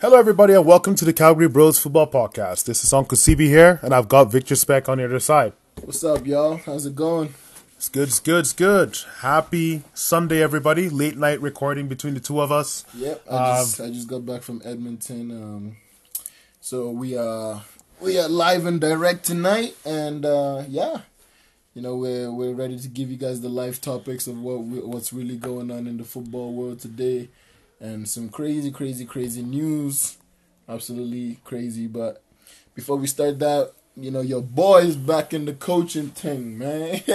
Hello, everybody, and welcome to the Calgary Bros Football Podcast. This is Uncle CB here, and I've got Victor Speck on the other side. What's up, y'all? How's it going? It's good, it's good, it's good. Happy Sunday, everybody. Late night recording between the two of us. Yep, I just I just got back from Edmonton. Um, so we are we are live and direct tonight, and uh, yeah, you know we're we're ready to give you guys the live topics of what we, what's really going on in the football world today, and some crazy, crazy, crazy news. Absolutely crazy. But before we start that, you know your boy is back in the coaching thing, man.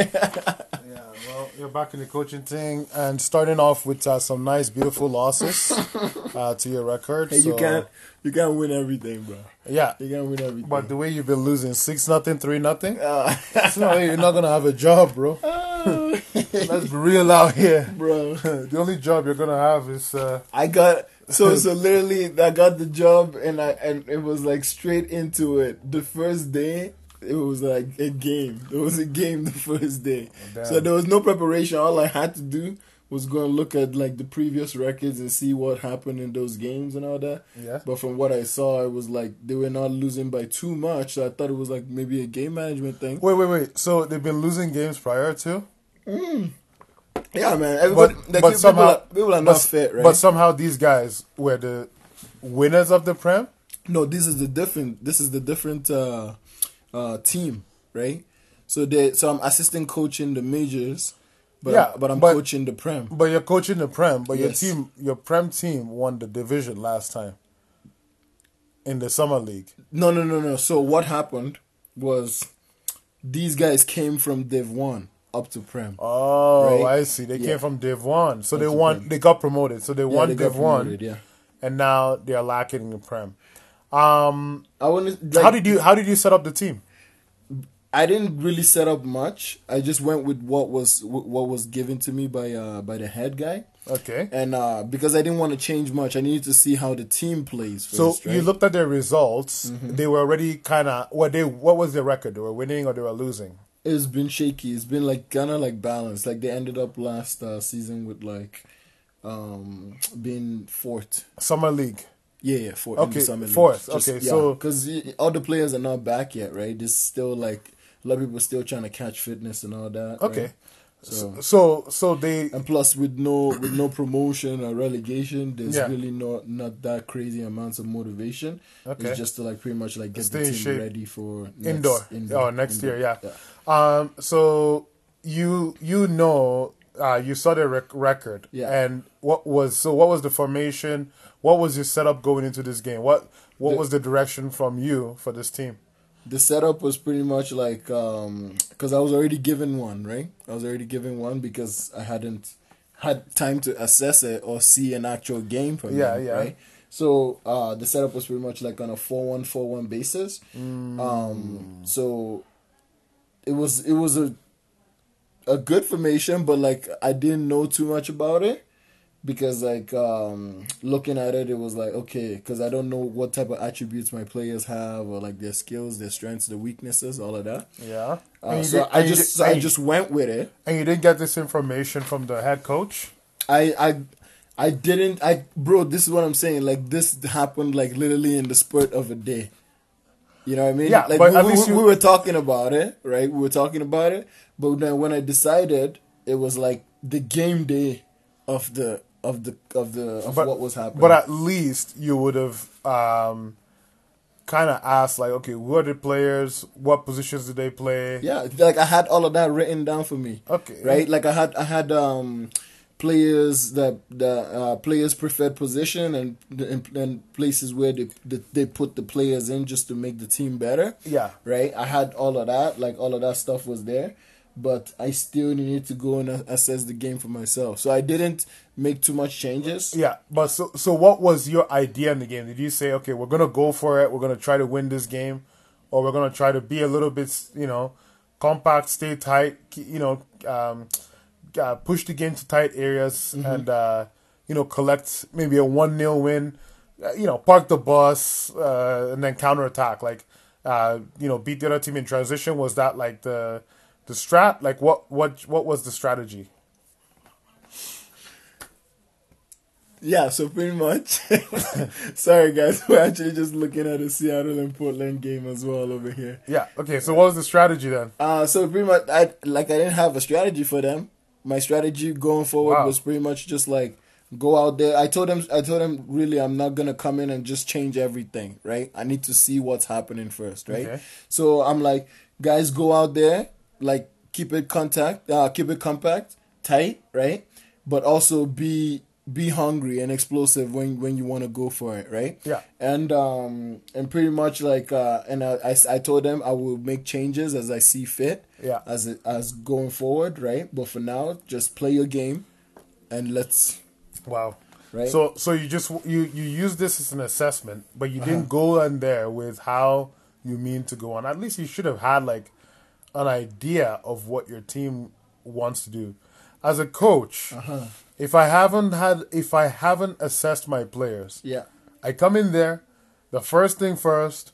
Yeah, well, you're back in the coaching thing, and starting off with uh, some nice, beautiful losses uh, to your record. hey, you can't you can't win everything, bro. Yeah, You can't win everything. but the way you've been losing six nothing, three nothing, Uh, way you're not gonna have a job, bro. Let's be real out here. bro. the only job you're gonna have is uh, I got so so literally I got the job and I and it was like straight into it. The first day it was like a game. It was a game the first day. Damn. So there was no preparation. All I had to do was go and look at like the previous records and see what happened in those games and all that. yeah. But from what I saw, it was like they were not losing by too much. So I thought it was like maybe a game management thing. Wait, wait, wait. So they've been losing games prior to, mm. Yeah, man. Everybody, but like, but people, somehow are, people are not but, fit, right? But somehow these guys were the winners of the prem. No, this is the different. This is the different uh, uh, team, right? So they, so I'm assistant coaching the majors, but Yeah, but I'm but- coaching the prem. But you're coaching the prem. But Yes. your team, your prem team, won the division last time in the summer league. No, no, no, no. So what happened was these guys came from Div One up to prem. Oh, Right? I see. They Yeah. came from Div One, so they won. okay. They got promoted. So they Yeah, won they Div One, Yeah, and now they're lacking in prem. Um, I want to. how did you how did you set up the team? I didn't really set up much. I just went with what was what was given to me by uh by the head guy, Okay, and uh because I didn't want to change much, I needed to see how the team plays. So right? Mm-hmm. you looked at their results. They were already kind of what they what was their record? They were winning or they were losing. It's been shaky. It's been like kind of like balanced. Like they ended up last uh, season with like um being fourth. Summer league. Yeah, yeah, fourth. in the Okay, summer league. fourth. Okay, so- because all the players are not back yet, right? There's still like a lot of people still trying to catch fitness and all that. Okay, right? So so so they and plus with no with no promotion or relegation, there's Yeah. really not not that crazy amounts of motivation. Okay. It's just to like pretty much like get Stay the team shape. ready for next, indoor. Oh, next indoor. year, yeah. Um, so you you know uh, you saw the rec- record, Yeah. And what was so? What was the formation? What was your setup going into this game? What what The- was the direction from you for this team? the setup was pretty much like um because I was already given one, right? I was already given one because I hadn't had time to assess it or see an actual game from Yeah, them, yeah. right? So uh the setup was pretty much like on a four one four one basis. Mm. Um so it was it was a a good formation, but like I didn't know too much about it because like um looking at it it was like okay because i don't know what type of attributes my players have or like their skills their strengths their weaknesses all of that. Yeah, uh, so did- i just did- so i just went with it. and you didn't get this information from the head coach. i i i didn't i bro this is what i'm saying like this happened like literally in the spurt of a day you know what i mean Yeah, like but we, at we- least we you- were talking about it right we were talking about it but then when i decided it was like the game day of the of the of the of But what was happening But at least you would have um, kind of asked, like, okay, who are the players? What positions do they play? Yeah, like I had all of that written down for me. Okay. Right? Like I had I had um players that the uh, players preferred position and and, and places where they, they they put the players in just to make the team better. Yeah. Right? I had all of that, like all of that stuff was there, but I still needed to go and assess the game for myself. So I didn't make too much changes. Yeah, but so so what was your idea in the game? Did you say, okay, we're gonna go for it, we're gonna try to win this game, or we're gonna try to be a little bit, you know, compact, stay tight, you know, um, uh, push the game to tight areas, and uh, you know, collect maybe a one 0 win, uh, you know, park the bus, uh, and then counter attack. like, uh, you know, beat the other team in transition. Was that like the the strat? Like, what what what was the strategy? yeah, so pretty much. Sorry, guys, we're actually just looking at the Seattle and Portland game as well over here. Yeah. Okay. So what was the strategy then? Uh, so pretty much, I like I didn't have a strategy for them. My strategy going forward Wow. was pretty much just like go out there. I told them, I told them, really, I'm not gonna come in and just change everything, right? I need to see what's happening first, right? Okay. So I'm like, guys, go out there, like keep it contact, uh, keep it compact, tight, right? But also be be hungry and explosive when when you want to go for it, right? Yeah. And um and pretty much like uh and I, I I told them I will make changes as I see fit. Yeah. As it as going forward, right? But for now, just play your game, and let's Wow. Right. So so you just you you use this as an assessment, but you Uh-huh. didn't go in there with how you mean to go on. At least you should have had like an idea of what your team wants to do. As a coach, Uh-huh. If I haven't had if I haven't assessed my players, yeah I come in there, the first thing first,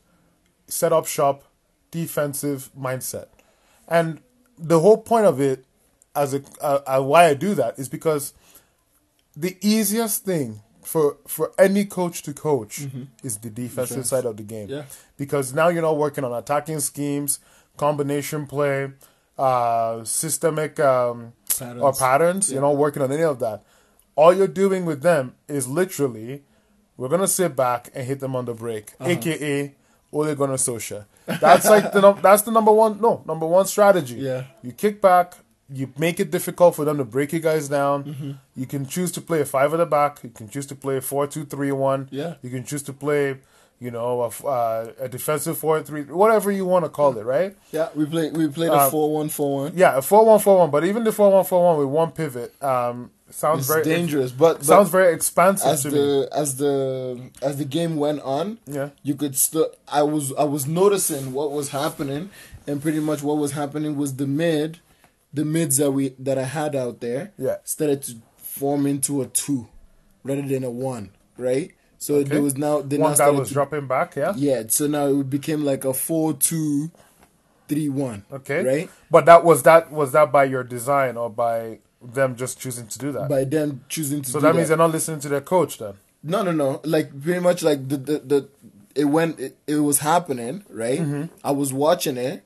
set up shop, defensive mindset. And the whole point of it, as a uh, uh, why I do that is because the easiest thing for for any coach to coach is the defensive Defense. side of the game. Yeah. Because now you're not working on attacking schemes, combination play, uh, systemic um, Patterns. or patterns. You're not working on any of that. All you're doing with them is literally, we're gonna sit back and hit them on the break, Uh-huh. aka Ole Gunnar Solskjaer. That's like the num- that's the number one no number one strategy. Yeah. You kick back, you make it difficult for them to break you guys down. Mm-hmm. You can choose to play a five at the back. You can choose to play a four two three one. Yeah. You can choose to play, you know, a, uh, a defensive four three, whatever you want to call it, right? yeah we played we played a four one four one. Yeah, a four one four one. But even the four one four one with one pivot, um, sounds It's very dangerous, but, but sounds very expansive as to me. the as the as the game went on, Yeah. you could still. I was I was noticing what was happening, and pretty much what was happening was the mid, the mids that we that I had out there, Yeah. started to form into a two, rather than a one, right? So Okay. there was now they One now guy was to, dropping back, yeah. yeah. So now it became like a four two, three one. Okay. right. But that was that was that by your design or by them just choosing to do that? By them choosing to so do that means they're not listening to their coach then. No, no, no. Like pretty much like the the, the it went it, it was happening, right? Mm-hmm. I was watching it,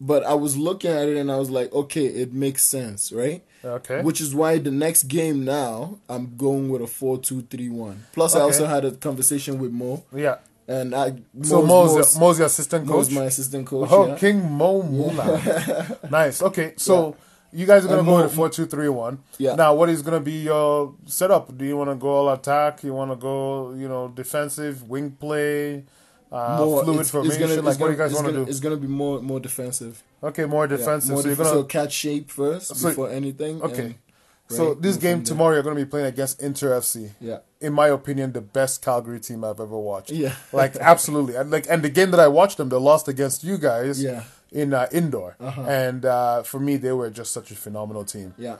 but I was looking at it and I was like, okay, it makes sense, right? Okay. Which is why the next game now I'm going with a four two three one. Plus I also had a conversation with Mo Yeah. and I So Mo's, Mo's, Mo's your assistant Mo's coach. my assistant coach. oh, yeah. King Mo Mula. nice. Okay, so you guys are gonna And go Mo- with a four two three one. Yeah. Now, what is gonna be your setup? Do you want to go all attack? You want to go, you know, defensive, wing play, uh, More- fluid it's- it's gonna- it's like, what do you guys want to do? It's gonna be more more defensive. Okay, more Yeah, defensive. more so you're gonna so catch shape first So- before anything. Okay. So this game tomorrow, you're going to be playing against Inter FC. Yeah. In my opinion, the best Calgary team I've ever watched. Yeah. like absolutely. And like, and the game that I watched them, they lost against you guys. Yeah. In uh, indoor, Uh-huh. and uh, for me, they were just such a phenomenal team. Yeah,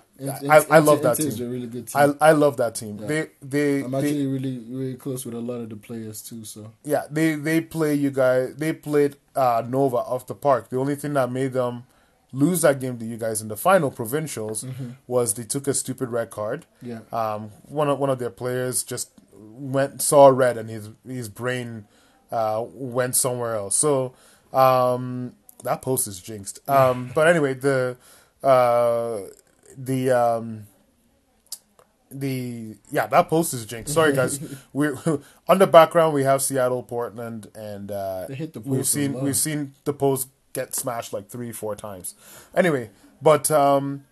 I- I love that team. really good team. I I love that team. Yeah. They they, I'm they actually really really close with a lot of the players too. So yeah they they play you guys. They played uh, Nova off the park. The only thing that made them lose that game to you guys in the final provincials was they took a stupid red card. yeah, um, one of one of their players just went saw red and his his brain uh, went somewhere else. So um, that post is jinxed. Um, but anyway, the uh, the um, the yeah that post is jinxed. Sorry guys, we on the background we have Seattle, Portland, and uh, They hit the we've seen we've seen the post get smashed like three four times. Anyway, but um,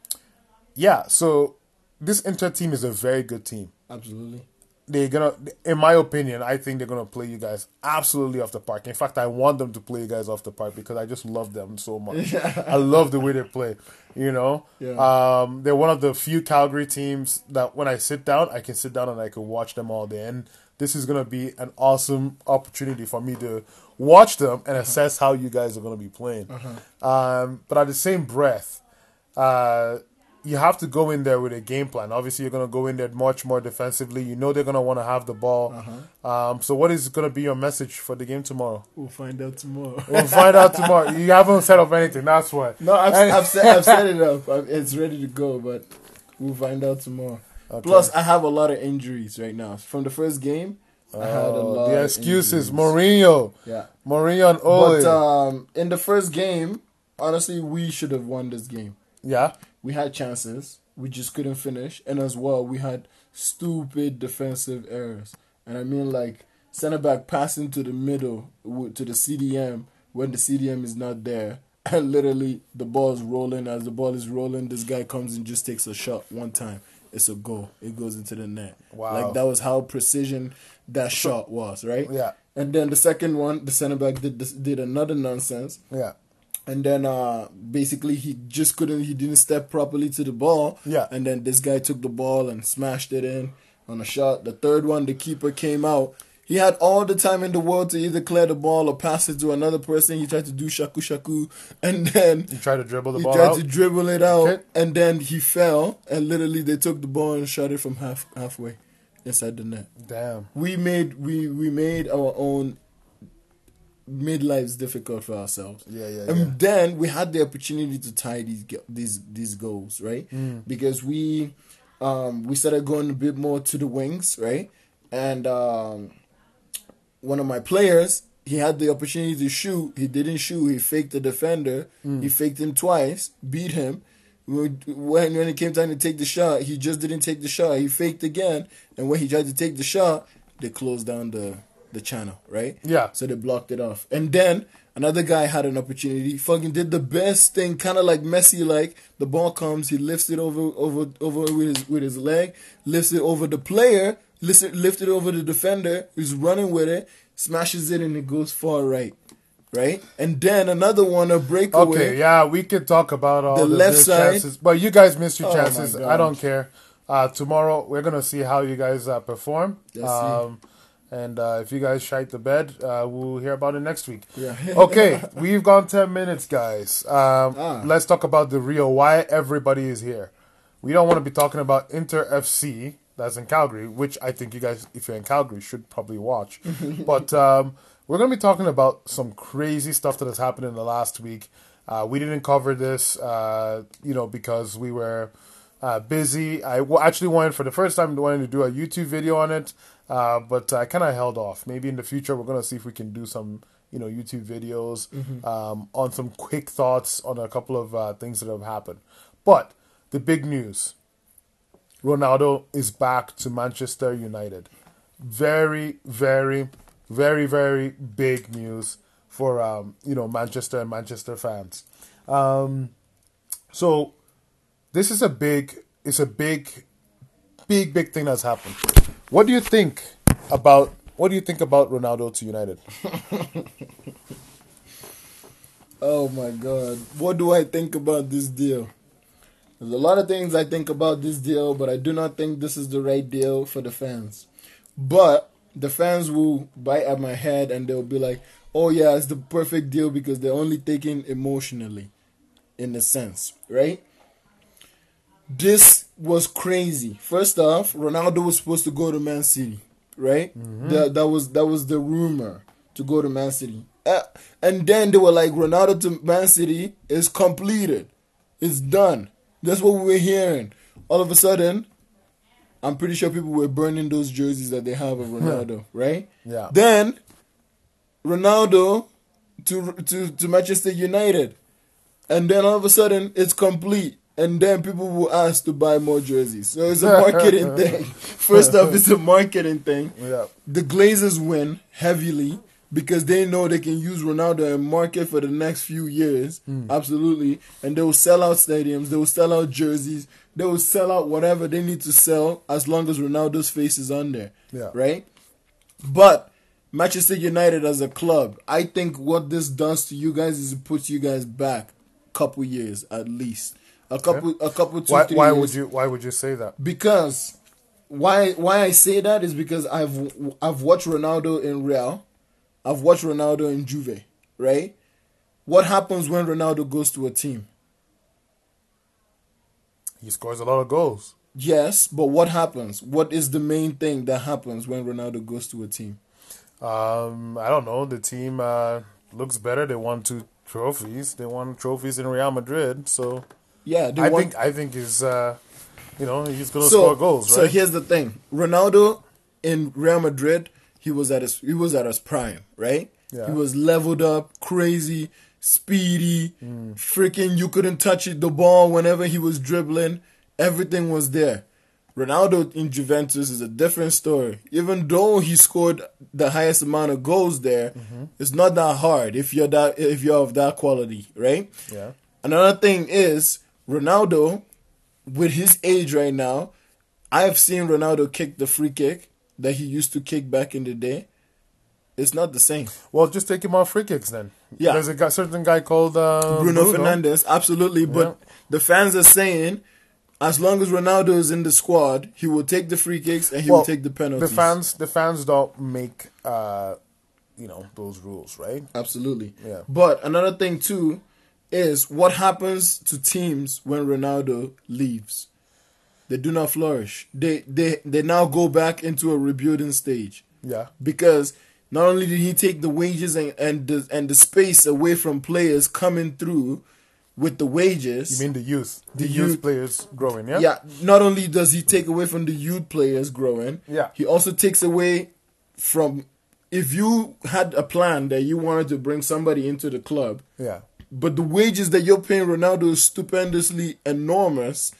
yeah, so this Inter team is a very good team. absolutely. They're gonna, in my opinion, I think they're gonna play you guys absolutely off the park. In fact, I want them to play you guys off the park because I just love them so much. I love the way they play. You know, Yeah. um, they're one of the few Calgary teams that when I sit down, I can sit down and I can watch them all day. And this is gonna be an awesome opportunity for me to watch them and assess how you guys are gonna be playing. Um, but at the same breath, uh, you have to go in there with a game plan. Obviously, you're going to go in there much more defensively. You know they're going to want to have the ball. Um, so, what is going to be your message for the game tomorrow? We'll find out tomorrow. We'll find out tomorrow. You haven't set up anything. That's why. no, I've, I've, set, I've set it up. It's ready to go, but we'll find out tomorrow. Okay. Plus, I have a lot of injuries right now. From the first game, I had a Oh, lot. the of excuses, injuries. Mourinho, Yeah. Mourinho and Ole. But um, in the first game, honestly, we should have won this game. yeah, We had chances, we just couldn't finish, and as well, we had stupid defensive errors. And I mean, like center back passing to the middle to the CDM when the CDM is not there, and literally the ball is rolling. As the ball is rolling, this guy comes and just takes a shot one time. It's a goal. It goes into the net. Wow. Like that was how precision that shot was, right? Yeah. And then the second one, the center back did this, did another nonsense yeah, and then uh basically he just couldn't he didn't step properly to the ball Yeah. and then this guy took the ball and smashed it in on a shot the third one the keeper came out he had all the time in the world to either clear the ball or pass it to another person he tried to do shaku shaku and then you try to dribble the ball out. he ball tried out. to dribble it out Okay. and then he fell and literally they took the ball and shot it from half halfway inside the net Damn. we made we we made our own midlives difficult for ourselves. Yeah, yeah, And yeah. then we had the opportunity to tie these these these goals, right? Mm. Because we um we started going a bit more to the wings, right? And um one of my players, he had the opportunity to shoot. He didn't shoot. He faked the defender. Mm. He faked him twice, beat him. When when it came time to take the shot, he just didn't take the shot. He faked again, and when he tried to take the shot, they closed down the the channel, right? Yeah. So they blocked it off. And then another guy had an opportunity. Fucking did the best thing, kind of like Messi. Like the ball comes, he lifts it over over over with his with his leg, lifts it over the player, lifts it, lift it over the defender who's running with it, smashes it, and it goes far right, right. And then another one, a breakaway. Okay, yeah, we could talk about all The the, left side. chances, but you guys missed your Oh chances. I don't care. Uh, tomorrow we're gonna see how you guys uh, perform. Yes, um, and uh, if you guys shite the bed, uh, we'll hear about it next week. Yeah. okay, we've gone ten minutes, guys. Um, Ah. Let's talk about the real why everybody is here. We don't want to be talking about Inter FC that's in Calgary, which I think you guys, if you're in Calgary, should probably watch. but um, we're going to be talking about some crazy stuff that has happened in the last week. Uh, we didn't cover this, uh, you know, because we were uh, busy. I actually wanted, for the first time, wanted to do a YouTube video on it, uh, but I kind of held off. Maybe in the future, we're going to see if we can do some, you know, YouTube videos um, on some quick thoughts on a couple of uh, things that have happened. But the big news Ronaldo is back to Manchester United. Very, very, very, very big news for um, you know Manchester and Manchester fans. Um, so this is a big, it's a big, big, big thing that's happened. What do you think about? What do you think about Ronaldo to United? Oh my god. What do I think about this deal? There's a lot of things I think about this deal, but I do not think this is the right deal for the fans. But the fans will bite at my head and they'll be like, oh yeah, it's the perfect deal because they're only taking emotionally, in a sense, right? This was crazy. First off, Ronaldo was supposed to go to Man City, right? That that was that was the rumor to go to Man City. Uh, and then they were like, Ronaldo to Man City is completed. It's done. That's what we were hearing. All of a sudden, I'm pretty sure people were burning those jerseys that they have of Ronaldo, right? Yeah. Then Ronaldo to to to Manchester United, and then all of a sudden it's complete. And then people will ask to buy more jerseys. So it's a marketing thing. First off, it's a marketing thing Yeah. the Glazers win heavily because they know they can use Ronaldo and market for the next few years. Hmm. Absolutely. And they will sell out stadiums, they will sell out jerseys, they will sell out whatever they need to sell as long as Ronaldo's face is on there. Yeah. Right? But Manchester United as a club, I think what this does to you guys is it puts you guys back a couple years at least. A couple a couple two Why? three Why years would you? Why would you say that? because why why I say that is because I've I've watched Ronaldo in Real, I've watched Ronaldo in Juve, right? What happens when Ronaldo goes to a team? He scores a lot of goals. Yes, but what happens? What is the main thing that happens when Ronaldo goes to a team? Um, I don't know. The team uh, looks better. They won two trophies. They won trophies in Real Madrid. So Yeah, I want, think I think is uh, you know, he's gonna so, score goals, Right? So here's the thing: Ronaldo in Real Madrid, he was at his he was at his prime, right? Yeah. He was leveled up, crazy, speedy, Hmm. freaking. You couldn't touch it, the ball whenever he was dribbling. Everything was there. Ronaldo in Juventus is a different story. Even though he scored the highest amount of goals there, Mm-hmm. it's not that hard if you're that if you're of that quality, right? yeah, Another thing is Ronaldo, with his age right now, I have seen Ronaldo kick the free kick that he used to kick back in the day. It's not the same. well, just take him off free kicks then. Yeah. there's a guy, certain guy called uh, Bruno, Fernandes, absolutely. But Yeah. the fans are saying, as long as Ronaldo is in the squad, he will take the free kicks and he Well, will take the penalties. The fans, the fans don't make, uh, you know, those rules, right? Absolutely. Yeah. But another thing too is what happens to teams when Ronaldo leaves. They do not flourish. They they they now go back into a rebuilding stage Yeah, because not only did he take the wages and and the, and the space away from players coming through with the wages. you mean the youth, the, The youth, youth- players growing, yeah, yeah, not only does he take away from the youth players growing, Yeah. he also takes away from if you had a plan that you wanted to bring somebody into the club, yeah, but the wages that you're paying Ronaldo is stupendously enormous.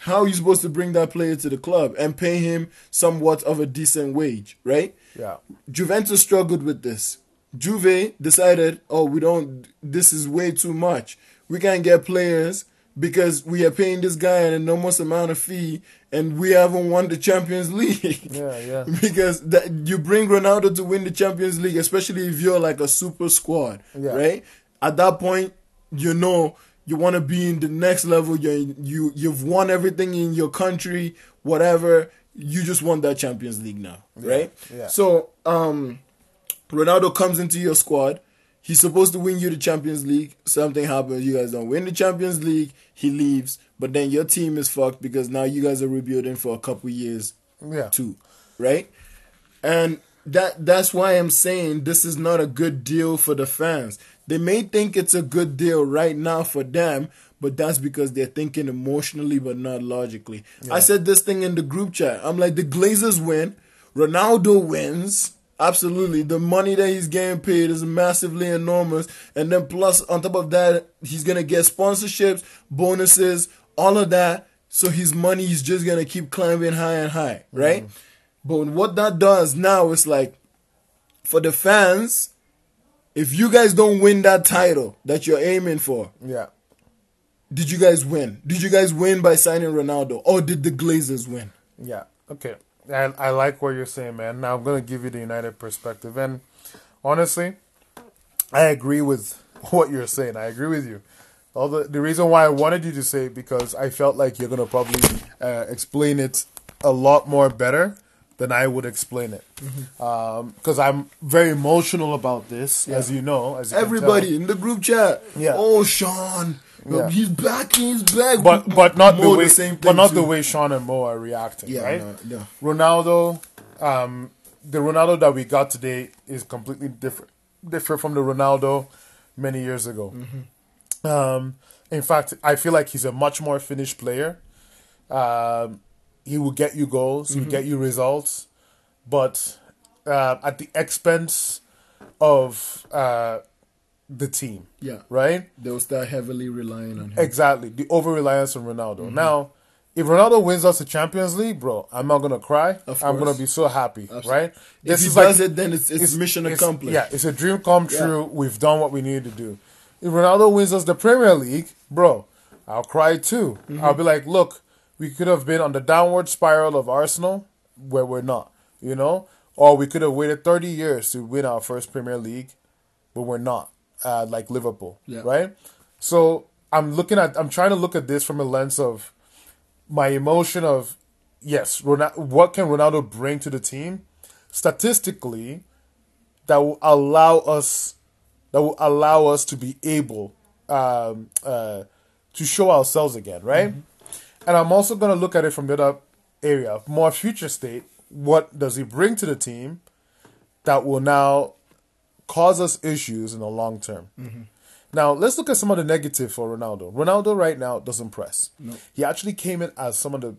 How are you supposed to bring that player to the club and pay him somewhat of a decent wage, right? yeah, Juventus struggled with this. Juve decided, oh, we don't, this is way too much. We can't get players because we are paying this guy an enormous amount of fee and we haven't won the Champions League. yeah, yeah. because that, you bring Ronaldo to win the Champions League, especially if you're like a super squad, Yeah. right? At that point, you know you want to be in the next level. You you you've won everything in your country, whatever. You just want that Champions League now, right? yeah. So, um, Ronaldo comes into your squad. He's supposed to win you the Champions League. Something happens. You guys don't win the Champions League. He leaves. But then your team is fucked because now you guys are rebuilding for a couple years Yeah. too, right? And that that's why I'm saying this is not a good deal for the fans. They may think it's a good deal right now for them, but that's because they're thinking emotionally but not logically. I said this thing in the group chat. I'm like the Glazers win, Ronaldo wins. Absolutely. The money that he's getting paid is massively enormous. And then plus on top of that, he's gonna get sponsorships, bonuses, all of that. So his money is just gonna keep climbing high and high, right? Mm-hmm. But what that does now is like for the fans, if you guys don't win that title that you're aiming for, Yeah. did you guys win? Did you guys win by signing Ronaldo? Or did the Glazers win? Yeah. Okay. I I like what you're saying, man. Now I'm gonna give you the United perspective, and honestly, I agree with what you're saying. I agree with you. All the the reason why I wanted you to say it because I felt like you're gonna probably uh, explain it a lot more better than I would explain it. Because I'm very emotional about this, as you know. As you Everybody in the group chat. Yeah. Oh, Sean. Yeah. He's back. He's back. but but not the way same but not too. the way Sean and Mo are reacting, Yeah, right? no, no. Ronaldo, um, the Ronaldo that we got today is completely different different from the Ronaldo many years ago. Mm-hmm. Um, in fact, I feel like he's a much more finished player. Um, he will get you goals, he will get you results, but uh, at the expense of uh, the team, Yeah. right? They'll start heavily relying on him. Exactly. The over reliance on Ronaldo. Mm-hmm. Now, if Ronaldo wins us the Champions League, bro, I'm not gonna cry. I'm gonna be so happy, right? If he does it, then it's, it's, mission it's- accomplished. Yeah, it's a dream come true. We've done what we needed to do. If Ronaldo wins us the Premier League, bro, I'll cry too. Mm-hmm. I'll be like, look, we could have been on the downward spiral of Arsenal where we're not, you know? Or we could have waited 30 years to win our first Premier League, but we're not, uh, like Liverpool, Yeah. right? So I'm looking at, I'm trying to look at this from a lens of my emotion of, yes, Ronaldo, what can Ronaldo bring to the team? Statistically, that will allow us that will allow us to be able um, uh, to show ourselves again, right? And I'm also going to look at it from the other area, more future state. What does he bring to the team that will now cause us issues in the long term? Now let's look at some of the negative for Ronaldo. Ronaldo right now doesn't press. He actually came in as some of the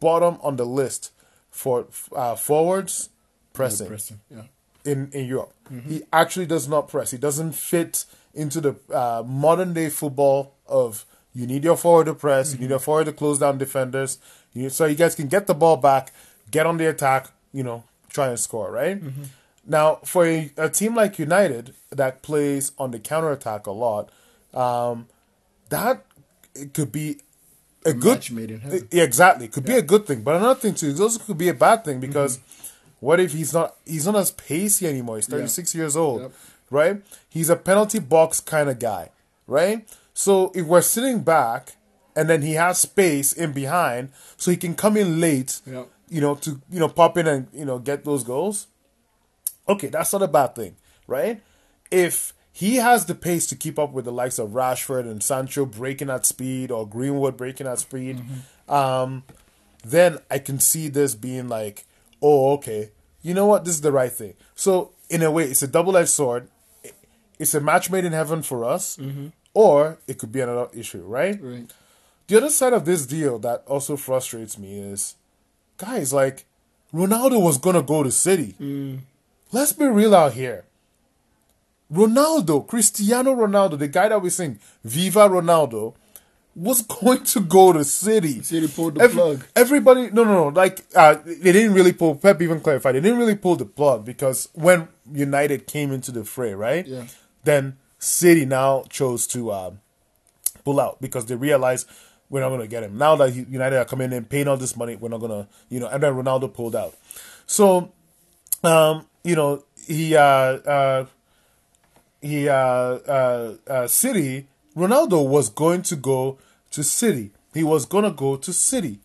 bottom on the list for uh, forwards pressing Pressing, yeah. in in Europe. He actually does not press. He doesn't fit into the uh, modern day football of you need your forward to press, you need your mm-hmm. forward to close down defenders, you, so you guys can get the ball back, get on the attack, you know, try and score, right? Mm-hmm. Now, for a, a team like United that plays on the counter attack a lot, um, that it could be a good match made in heaven. yeah, exactly. Could be a good thing, but another thing too, it also could be a bad thing mm-hmm. because what if he's not he's not as pacey anymore? He's thirty six years old, Yep. right? He's a penalty box kind of guy, right? So if we're sitting back and then he has space in behind, so he can come in late, you know, to you know pop in and you know get those goals. Okay, that's not a bad thing, right? If he has the pace to keep up with the likes of Rashford and Sancho breaking at speed or Greenwood breaking at speed, um, then I can see this being like, oh, okay, you know what? This is the right thing. So, in a way, it's a double edged sword. It's a match made in heaven for us, or it could be another issue, right? Right. The other side of this deal that also frustrates me is, guys, like Ronaldo was gonna go to City. Let's be real out here. Ronaldo, Cristiano Ronaldo, the guy that we sing "Viva Ronaldo," was going to go to City. City pulled the Every- plug. Everybody, no, no, no. Like uh, they didn't really pull. Pep even clarified they didn't really pull the plug because when United came into the fray, right? Yeah. Then City now chose to um, pull out because they realized we're not going to get him. Now that United are coming in, paying all this money, we're not going to, you know, and then Ronaldo pulled out. So, um, you know, he, uh, uh, he, uh, uh, uh, City, Ronaldo was going to go to City. He was going to go to City.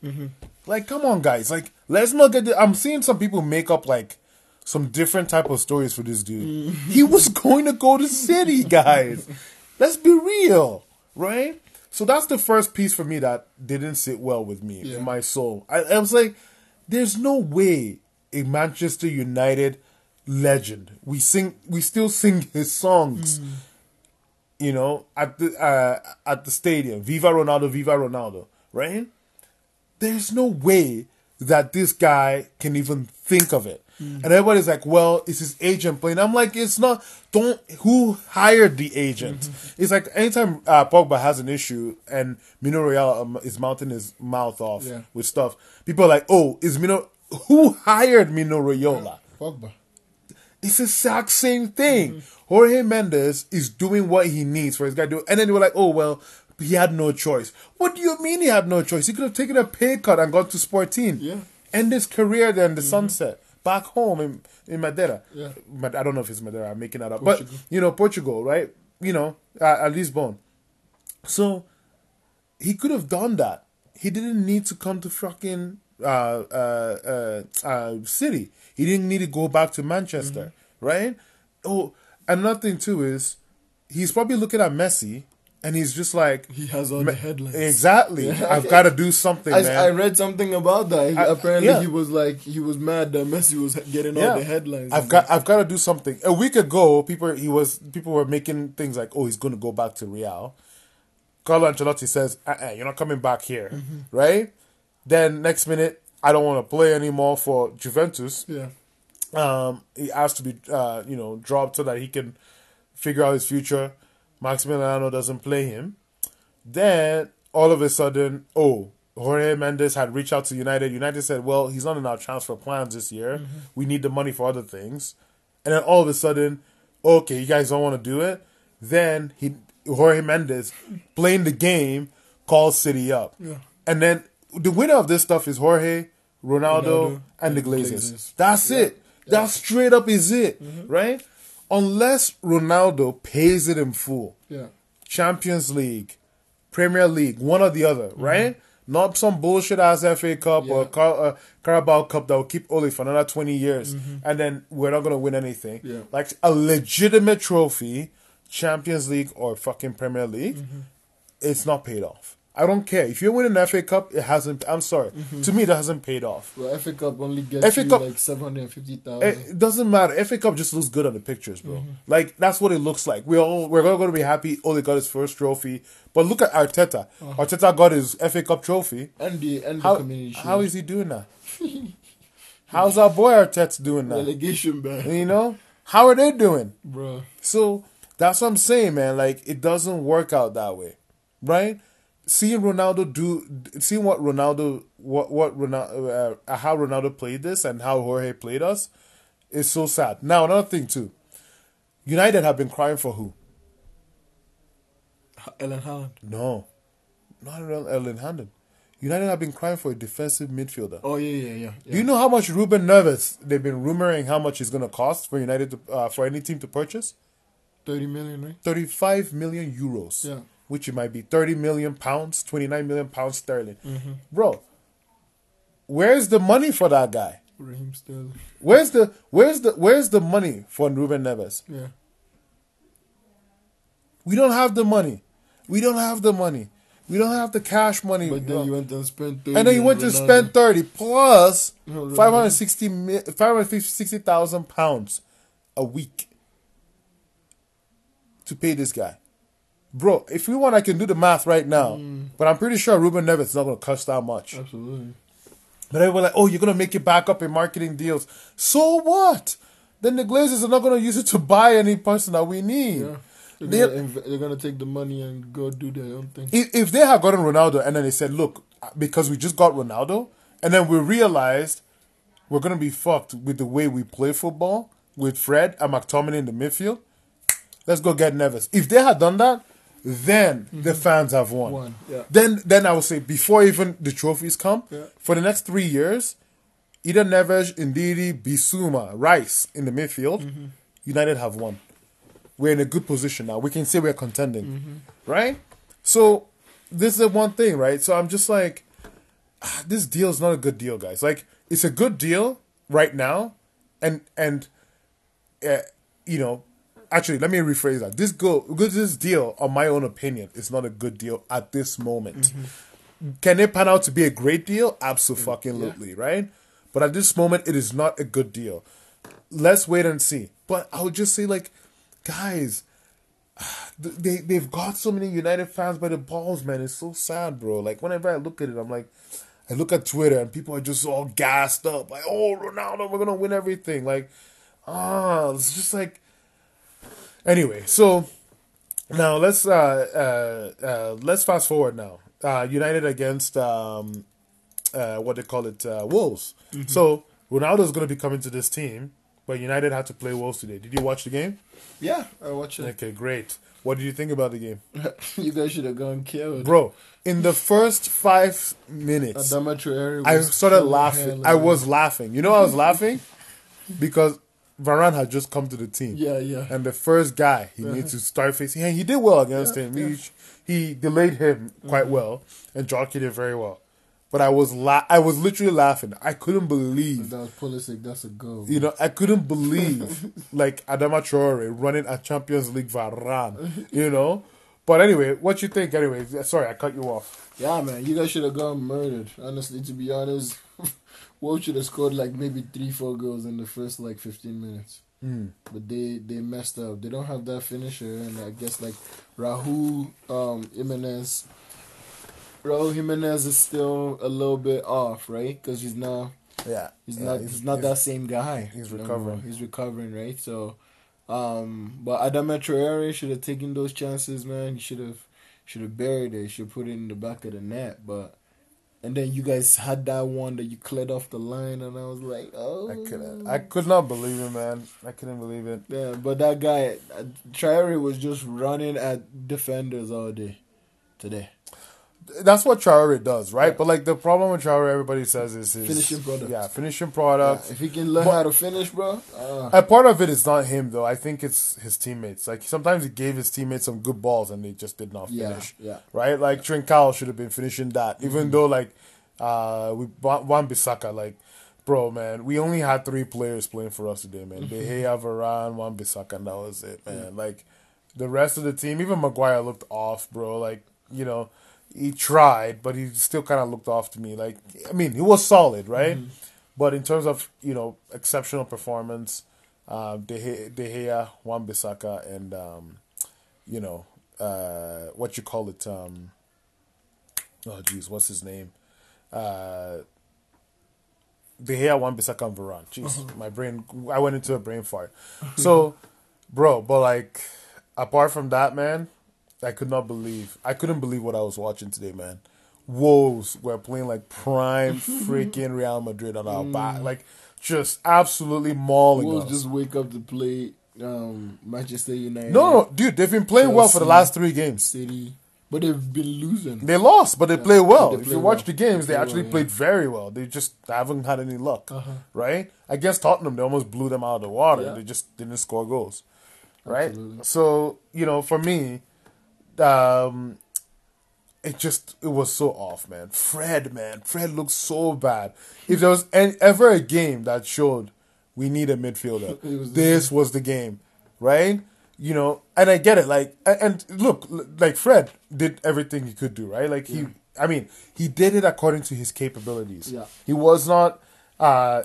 Like, come on, guys. Like, let's not get the, I'm seeing some people make up, like, some different type of stories for this dude. he was going to go to City, guys. Let's be real, right? So that's the first piece for me that didn't sit well with me Yeah. in my soul. I, I was like, there's no way a Manchester United legend we sing we still sing his songs. You know, at the uh, at the stadium, Viva Ronaldo, Viva Ronaldo, right? there's no way that this guy can even think of it. And everybody's like, well, it's his agent playing. I'm like, it's not, don't, who hired the agent? It's like anytime uh, Pogba has an issue and Mino Raiola um, is mounting his mouth off Yeah. with stuff, people are like, oh, is Mino, who hired Mino Raiola? Pogba. It's the exact same thing. Jorge Mendes is doing what he needs for his guy to do. And then they were like, oh, well, he had no choice. What do you mean he had no choice? He could have taken a pay cut and gone to Sporting. Yeah. End his career there then the sunset. Back home in, in Madeira. Yeah. But I don't know if it's Madeira. I'm making that up. But, you know, Portugal, right? You know, at, at Lisbon. So he could have done that. He didn't need to come to fucking uh, uh, uh, uh, city. He didn't need to go back to Manchester, right? Oh, another thing too is he's probably looking at Messi and he's just like, He has all the headlines. exactly. I've got to do something, I, man. I read something about that. He- I- apparently, yeah. he was like he was mad that Messi was getting all the headlines. I've got I've got to do something. A week ago, people he was people were making things like, "Oh, he's going to go back to Real." Carlo Ancelotti says, uh-uh, "You're not coming back here, Mm-hmm. right?" Then next minute, I don't want to play anymore for Juventus. yeah. Um, he asked to be, uh, you know, dropped so that he can figure out his future. Maximiliano doesn't play him. Then all of a sudden, oh, Jorge Mendes had reached out to United. United said, "Well, he's not in our transfer plans this year. Mm-hmm. We need the money for other things." And then all of a sudden, okay, you guys don't want to do it. Then he Jorge Mendes playing the game calls City up, Yeah. and then the winner of this stuff is Jorge, Ronaldo, Ronaldo and the Glazers. Glazers. That's it. That straight up is it, mm-hmm. right? Unless Ronaldo pays it in full. Yeah. Champions League, Premier League, one or the other, mm-hmm. right? Not some bullshit ass FA Cup or Car- uh, Carabao Cup that will keep Ole for another 20 years mm-hmm. and then we're not going to win anything. Yeah. Like a legitimate trophy, Champions League or fucking Premier League, mm-hmm. it's not paid off. I don't care if you win an the FA Cup. It hasn't. I'm sorry. Mm-hmm. To me, that hasn't paid off. Well, FA Cup only gets FA you Cup- like seven hundred and fifty thousand. It doesn't matter. FA Cup just looks good on the pictures, bro. Mm-hmm. Like that's what it looks like. We're all we're all going to be happy. Oh, Ole got his first trophy, but look at Arteta. Uh-huh. Arteta got his FA Cup trophy. and the and the community how is he doing that? How's our boy Arteta doing that? relegation ban, You know how are they doing? bro? So that's what I'm saying, man. Like it doesn't work out that way, right? Seeing Ronaldo do, seeing what Ronaldo, what what Ronaldo, uh, how Ronaldo played this and how Jorge played us, is so sad. Now another thing too, United have been crying for who? Ellen Haaland. No, not Erling Haaland. United have been crying for a defensive midfielder. Oh yeah, yeah, yeah. yeah. Do you know how much Ruben Neves they've been rumoring how much it's going to cost for United to uh, for any team to purchase? Thirty million, right? 35 million euros. Yeah. Which it might be 30 million pounds, 29 million pounds sterling. Mm-hmm. Bro, where's the money for that guy? Raheem Sterling. Where's the where's the where's the money for Ruben Neves? Yeah. We don't have the money. We don't have the money. We don't have the cash money. But then bro. you went and spent thirty. and then you went to spend 30 plus No, no, 560 560,000 pounds a week to pay this guy. Bro, if you want, I can do the math right now. Mm. But I'm pretty sure Ruben Neves is not going to cost that much. Absolutely. But everyone like, oh, you're going to make it back up in marketing deals. So what? Then the Glazers are not going to use it to buy any person that we need. Yeah. They're They're- gonna, they're gonna take the money and go do their own thing. if, if they had gotten Ronaldo and then they said, look, because we just got Ronaldo, and then we realized we're going to be fucked with the way we play football with Fred and McTominay in the midfield, let's go get Neves. If they had done that, then the fans have won. Won, yeah. Then, then I would say before even the trophies come, Yeah. for the next three years, either Neves, Ndidi, Bissouma, Rice in the midfield, Mm-hmm. United have won. We're in a good position now. We can say we're contending, Mm-hmm. right? So this is the one thing, right? So I'm just like, ah, this deal is not a good deal, guys. Like it's a good deal right now, and and uh, you know, actually, let me rephrase that. This go this deal, on my own opinion, is not a good deal at this moment. Can it pan out to be a great deal? Absolutely, right? But at this moment, it is not a good deal. Let's wait and see. But I would just say, like, guys, they they've got so many United fans by the balls, man. It's so sad, bro. Like whenever I look at it, I'm like, I look at Twitter and people are just all gassed up, like, oh Ronaldo, we're gonna win everything. Like, ah, it's just like. Anyway, so now let's uh, uh, uh, let's fast forward now. Uh, United against um, uh, what they call it, uh, Wolves. So Ronaldo's gonna be coming to this team, but United had to play Wolves today. Did you watch the game? Yeah, I watched it. Okay, great. What did you think about the game? you guys should have gone killed. Bro, in the first five minutes, I started laughing. hell, I was laughing. You know, I was laughing because Varane had just come to the team. Yeah, yeah. And the first guy he uh-huh. needs to start facing, and he did well against Yeah, him. yeah. He, he delayed him quite mm-hmm. well, and Jockey did very well. But I was la- I was literally laughing. I couldn't believe That was Pulisic. That's a goal. you know, I couldn't believe like Adama Traore running a Champions League Varane, you know. But anyway, what you think? Anyway, sorry, I cut you off. Yeah, man, you guys should have gone murdered. Honestly, to be honest, Wolves should have scored like maybe three, four goals in the first like fifteen minutes. But they they messed up. They don't have that finisher, and I guess like Raul um, Jimenez. Raul Jimenez is still a little bit off, right? Because he's not. Yeah, He's yeah, not. He's, not that same guy. he's no recovering. He's recovering, right? So, um, but Adama Traore should have taken those chances, man. He should have, should have buried it. Should put it in the back of the net. But, and then you guys had that one that you cleared off the line, and I was like, oh, I could I could not believe it, man. I couldn't believe it. Yeah, but that guy, uh, Traore was just running at defenders all day, today. That's what Traore does, right? But like the problem with Traore, everybody says is his Finishing product. Yeah, finishing Yeah, product. if he can learn But- how to finish, bro. Uh, A part of it is not him though. I think it's his teammates. Like sometimes he gave his teammates some good balls and they just did not finish. yeah. Right? Like Trincao should have been finishing that. Even though like uh we Wan Bissaka, like bro, man, we only had three players playing for us today, man. De Gea, Varane, Wan Bissaka, and that was it, man. Like the rest of the team, even Maguire looked off, bro. Like, you know, he tried, but he still kind of looked off to me. Like, I mean, he was solid, right? Mm-hmm. But in terms of you know exceptional performance, uh, De Gea, De Gea Wan Bissaka, and um, you know uh, what you call it. Um, oh, jeez, what's his name? Uh, De Gea Wan Bissaka and Varane. Jeez, my brain. I went into a brain fart. So, bro, but like, apart from that, man, I could not believe. I couldn't believe what I was watching today, man. Wolves were playing like prime freaking Real Madrid on our back, like just absolutely mauling Wolves us. just wake up to play um, Manchester United. no, no, dude, they've been playing well for the last three games. City, but they've been losing. They lost, but they play well. they if play you watch the games, They they, actually well, yeah. played very well. They just haven't had any luck, Uh-huh. right? Against Tottenham, they almost blew them out of the water. Yeah. They just didn't score goals, right? Absolutely. So you know, for me, um, it just it was so off, man. Fred, man, Fred looked so bad. If there was any, ever a game that showed we need a midfielder, was this was the game, right? You know, and I get it. Like, and look, like Fred did everything he could do, right? Like he, I mean, he did it according to his capabilities. Yeah. he was not. uh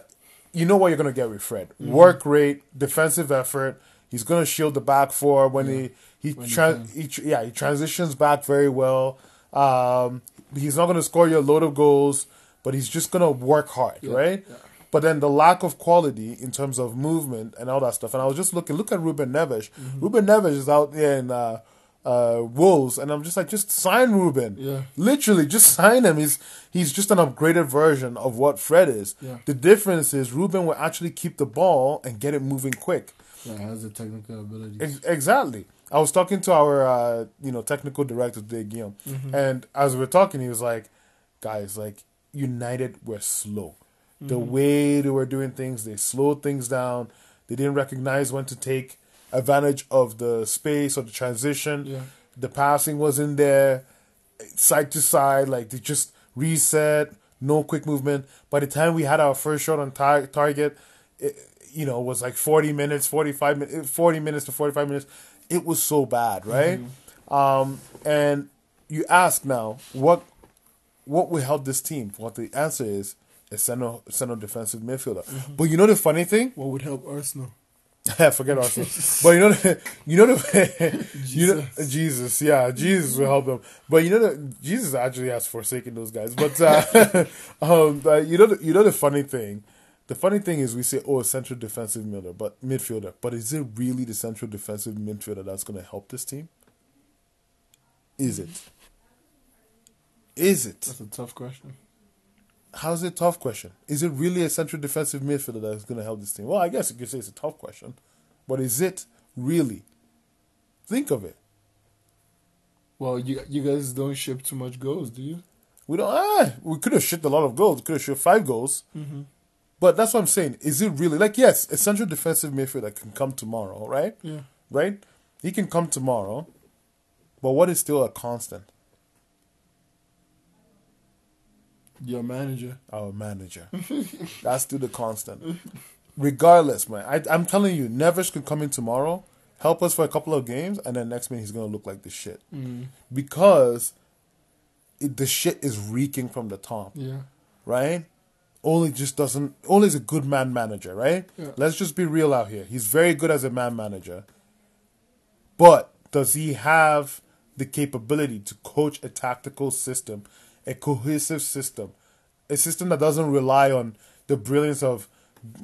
You know what you're gonna get with Fred: Mm-hmm. work rate, defensive effort. He's gonna shield the back four when he he, When he he, tr- yeah he transitions back very well. Um, he's not gonna score you a load of goals, but he's just gonna work hard, right? yeah. But then the lack of quality in terms of movement and all that stuff. And I was just looking, look at Ruben Neves. Mm-hmm. Ruben Neves is out there in uh, uh, Wolves, and I'm just like, just sign Ruben. Yeah. Literally, just sign him. He's he's just an upgraded version of what Fred is. Yeah. The difference is Ruben will actually keep the ball and get it moving quick. Yeah, has the technical ability. Ex- Exactly. I was talking to our uh, you know technical director today, Guillaume, and as we were talking, he was like, "Guys, like United were slow. The way they were doing things, they slowed things down. They didn't recognize when to take advantage of the space or the transition. Yeah. The passing wasn't there, side to side. Like they just reset, no quick movement. By the time we had our first shot on tar- target, it, you know, was like 40 minutes, 45 minutes, 40 minutes to 45 minutes. It was so bad, right? Um, and you ask now, what what will help this team? What the answer is, a center, center defensive midfielder. But you know the funny thing? What would help Arsenal? Forget Arsenal. but you know, the, you know the, you know Jesus. Jesus, yeah, Jesus will help them. But you know that Jesus actually has forsaken those guys. But uh, um, but you know, the, you know the funny thing. The funny thing is, we say, "Oh, a central defensive midfielder," but midfielder. But is it really the central defensive midfielder that's going to help this team? Is it? Is it? That's a tough question. How's it a tough question? Is it really a central defensive midfielder that's going to help this team? Well, I guess you could say it's a tough question, but is it really? Think of it. Well, you you guys don't ship too much goals, do you? We don't. Ah, we could have shipped a lot of goals. Could have shipped five goals. But that's what I'm saying. Is it really like yes, a central defensive midfielder can come tomorrow, right? Yeah. Right? He can come tomorrow. But what is still a constant? Your manager. our manager. That's still the constant. Regardless, man, I, I'm telling you, Neves could come in tomorrow, help us for a couple of games, and then next minute he's gonna look like the shit mm. because it, the shit is reeking from the top, Yeah. right? Ole just doesn't. Ole is a good man manager, right? Yeah. Let's just be real out here. He's very good as a man manager, but does he have the capability to coach a tactical system, a cohesive system, a system that doesn't rely on the brilliance of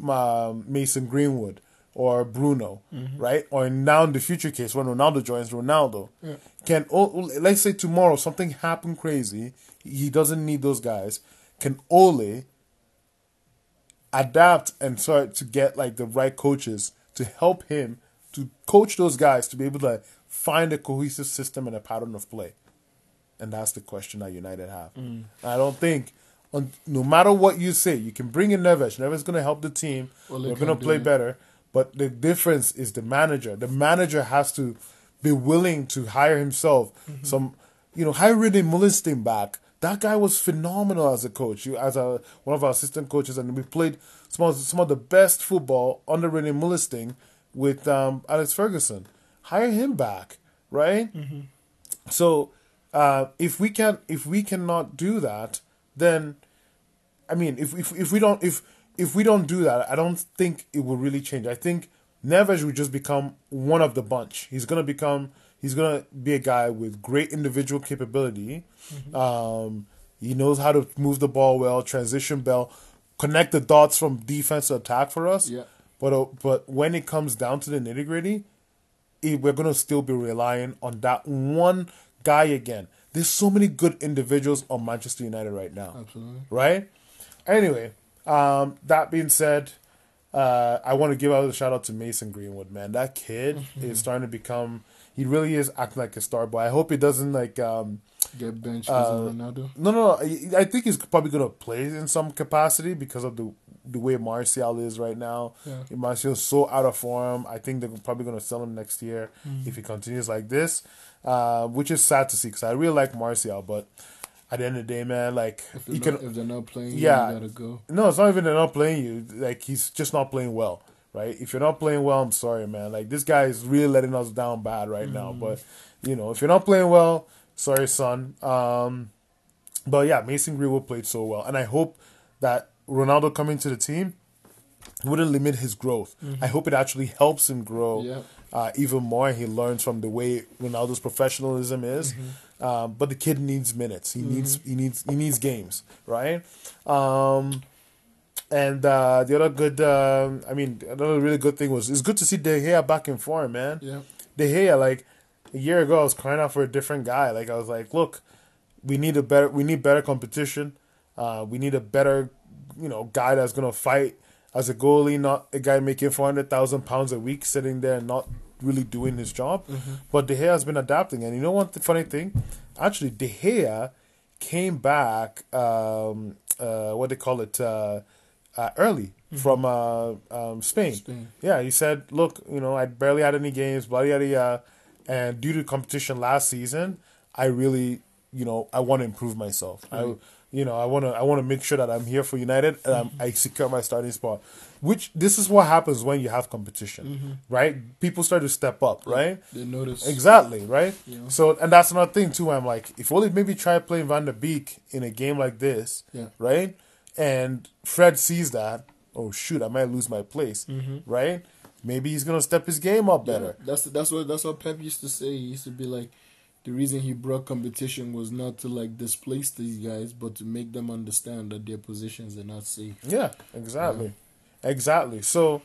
um, Mason Greenwood or Bruno, right? Or now in the future case when Ronaldo joins Ronaldo, Yeah. can O- let's say tomorrow something happened crazy, he doesn't need those guys. Can Ole adapt and start to get like the right coaches to help him to coach those guys to be able to find a cohesive system and a pattern of play. And that's the question that United have. I don't think, on, no matter what you say, you can bring in Neves. Neves is going to help the team. Ole We're going to play better. But the difference is the manager. The manager has to be willing to hire himself some, you know, hire René Meulensteen back. That guy was phenomenal as a coach, you, as a, one of our assistant coaches, and we played some of, some of the best football under René Meulensteen with um, Alex Ferguson. Hire him back, right? So uh, if we can if we cannot do that, then I mean, if if if we don't if if we don't do that, I don't think it will really change. I think Neves will just become one of the bunch. He's gonna become he's gonna be a guy with great individual capability. Um, he knows how to move the ball well, transition bell, connect the dots from defense to attack for us. Yeah. But uh, but when it comes down to the nitty gritty, we're gonna still be relying on that one guy again. There's so many good individuals on Manchester United right now Absolutely. right? Anyway, um, that being said, uh, I want to give out a shout out to Mason Greenwood, man. That kid Mm-hmm. is starting to become. He really is acting like a star boy. I hope he doesn't like. Um, Get benched Uh, Ronaldo. no, no, no. I- I think he's probably gonna play in some capacity because of the the way Martial is right now. Yeah. Martial's so out of form. I think they're probably gonna sell him next year Mm-hmm. if he continues like this, uh, which is sad to see because I really like Martial, but at the end of the day, man, like If they're, you not, can if they're not playing, Yeah. you gotta go. no, it's not even they're not playing you. Like he's just not playing well, right? If you're not playing well, I'm sorry, man. Like this guy is really letting us down bad right now. But you know, if you're not playing well, sorry, son. Um, but yeah, Mason Greenwood played so well, and I hope that Ronaldo coming to the team wouldn't limit his growth. I hope it actually helps him grow Yeah. uh, even more. He learns from the way Ronaldo's professionalism is. Um, but the kid needs minutes. He needs he needs he needs games, right? Um, and uh, the other good, um I mean, another really good thing was it's good to see De Gea back in form, man. Yeah. De Gea, like a year ago, I was crying out for a different guy. Like I was like, look, we need a better, we need better competition. Uh, we need a better, you know, guy that's gonna fight as a goalie, not a guy making four hundred thousand pounds a week sitting there and not really doing his job. But De Gea has been adapting, and you know what? The funny thing, actually, De Gea came back. Um, uh, what they call it? Uh, uh, early from uh, um, Spain. Spain. Yeah, he said, "Look, you know, I barely had any games, blah yada yada, and due to competition last season, I really, you know, I want to improve myself. I, you know, I want to, I want to make sure that I'm here for United and I'm, I secure my starting spot. Which this is what happens when you have competition, right? People start to step up, right? They notice. Exactly, right? Yeah. So, and that's another thing too. I'm like, if only maybe try playing Van der Beek in a game like this, Yeah. right? And Fred sees that, oh shoot, I might lose my place, right? Maybe he's gonna step his game up Yeah, better. that's that's what that's what Pep used to say. He used to be like, the reason he brought competition was not to like displace these guys, but to make them understand that their positions are not safe. Yeah, exactly, exactly. So,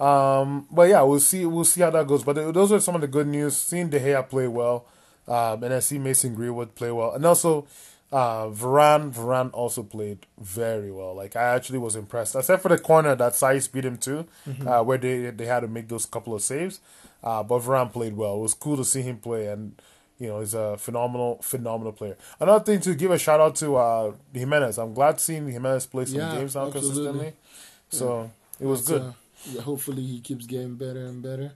um, but yeah, we'll see. We'll see how that goes. But those are some of the good news. Seeing De Gea play well, um, and I see Mason Greenwood play well, and also uh, Varane. Varane also played very well. Like I actually was impressed, except for the corner that Saiss beat him to, uh, where they they had to make those couple of saves. Uh, but Varane played well. It was cool to see him play, and you know he's a phenomenal, phenomenal player. Another thing to give a shout out to uh, Jimenez. I'm glad seeing Jimenez play some Yeah, games now absolutely. consistently. So it was It's, good. uh, yeah, hopefully he keeps getting better and better,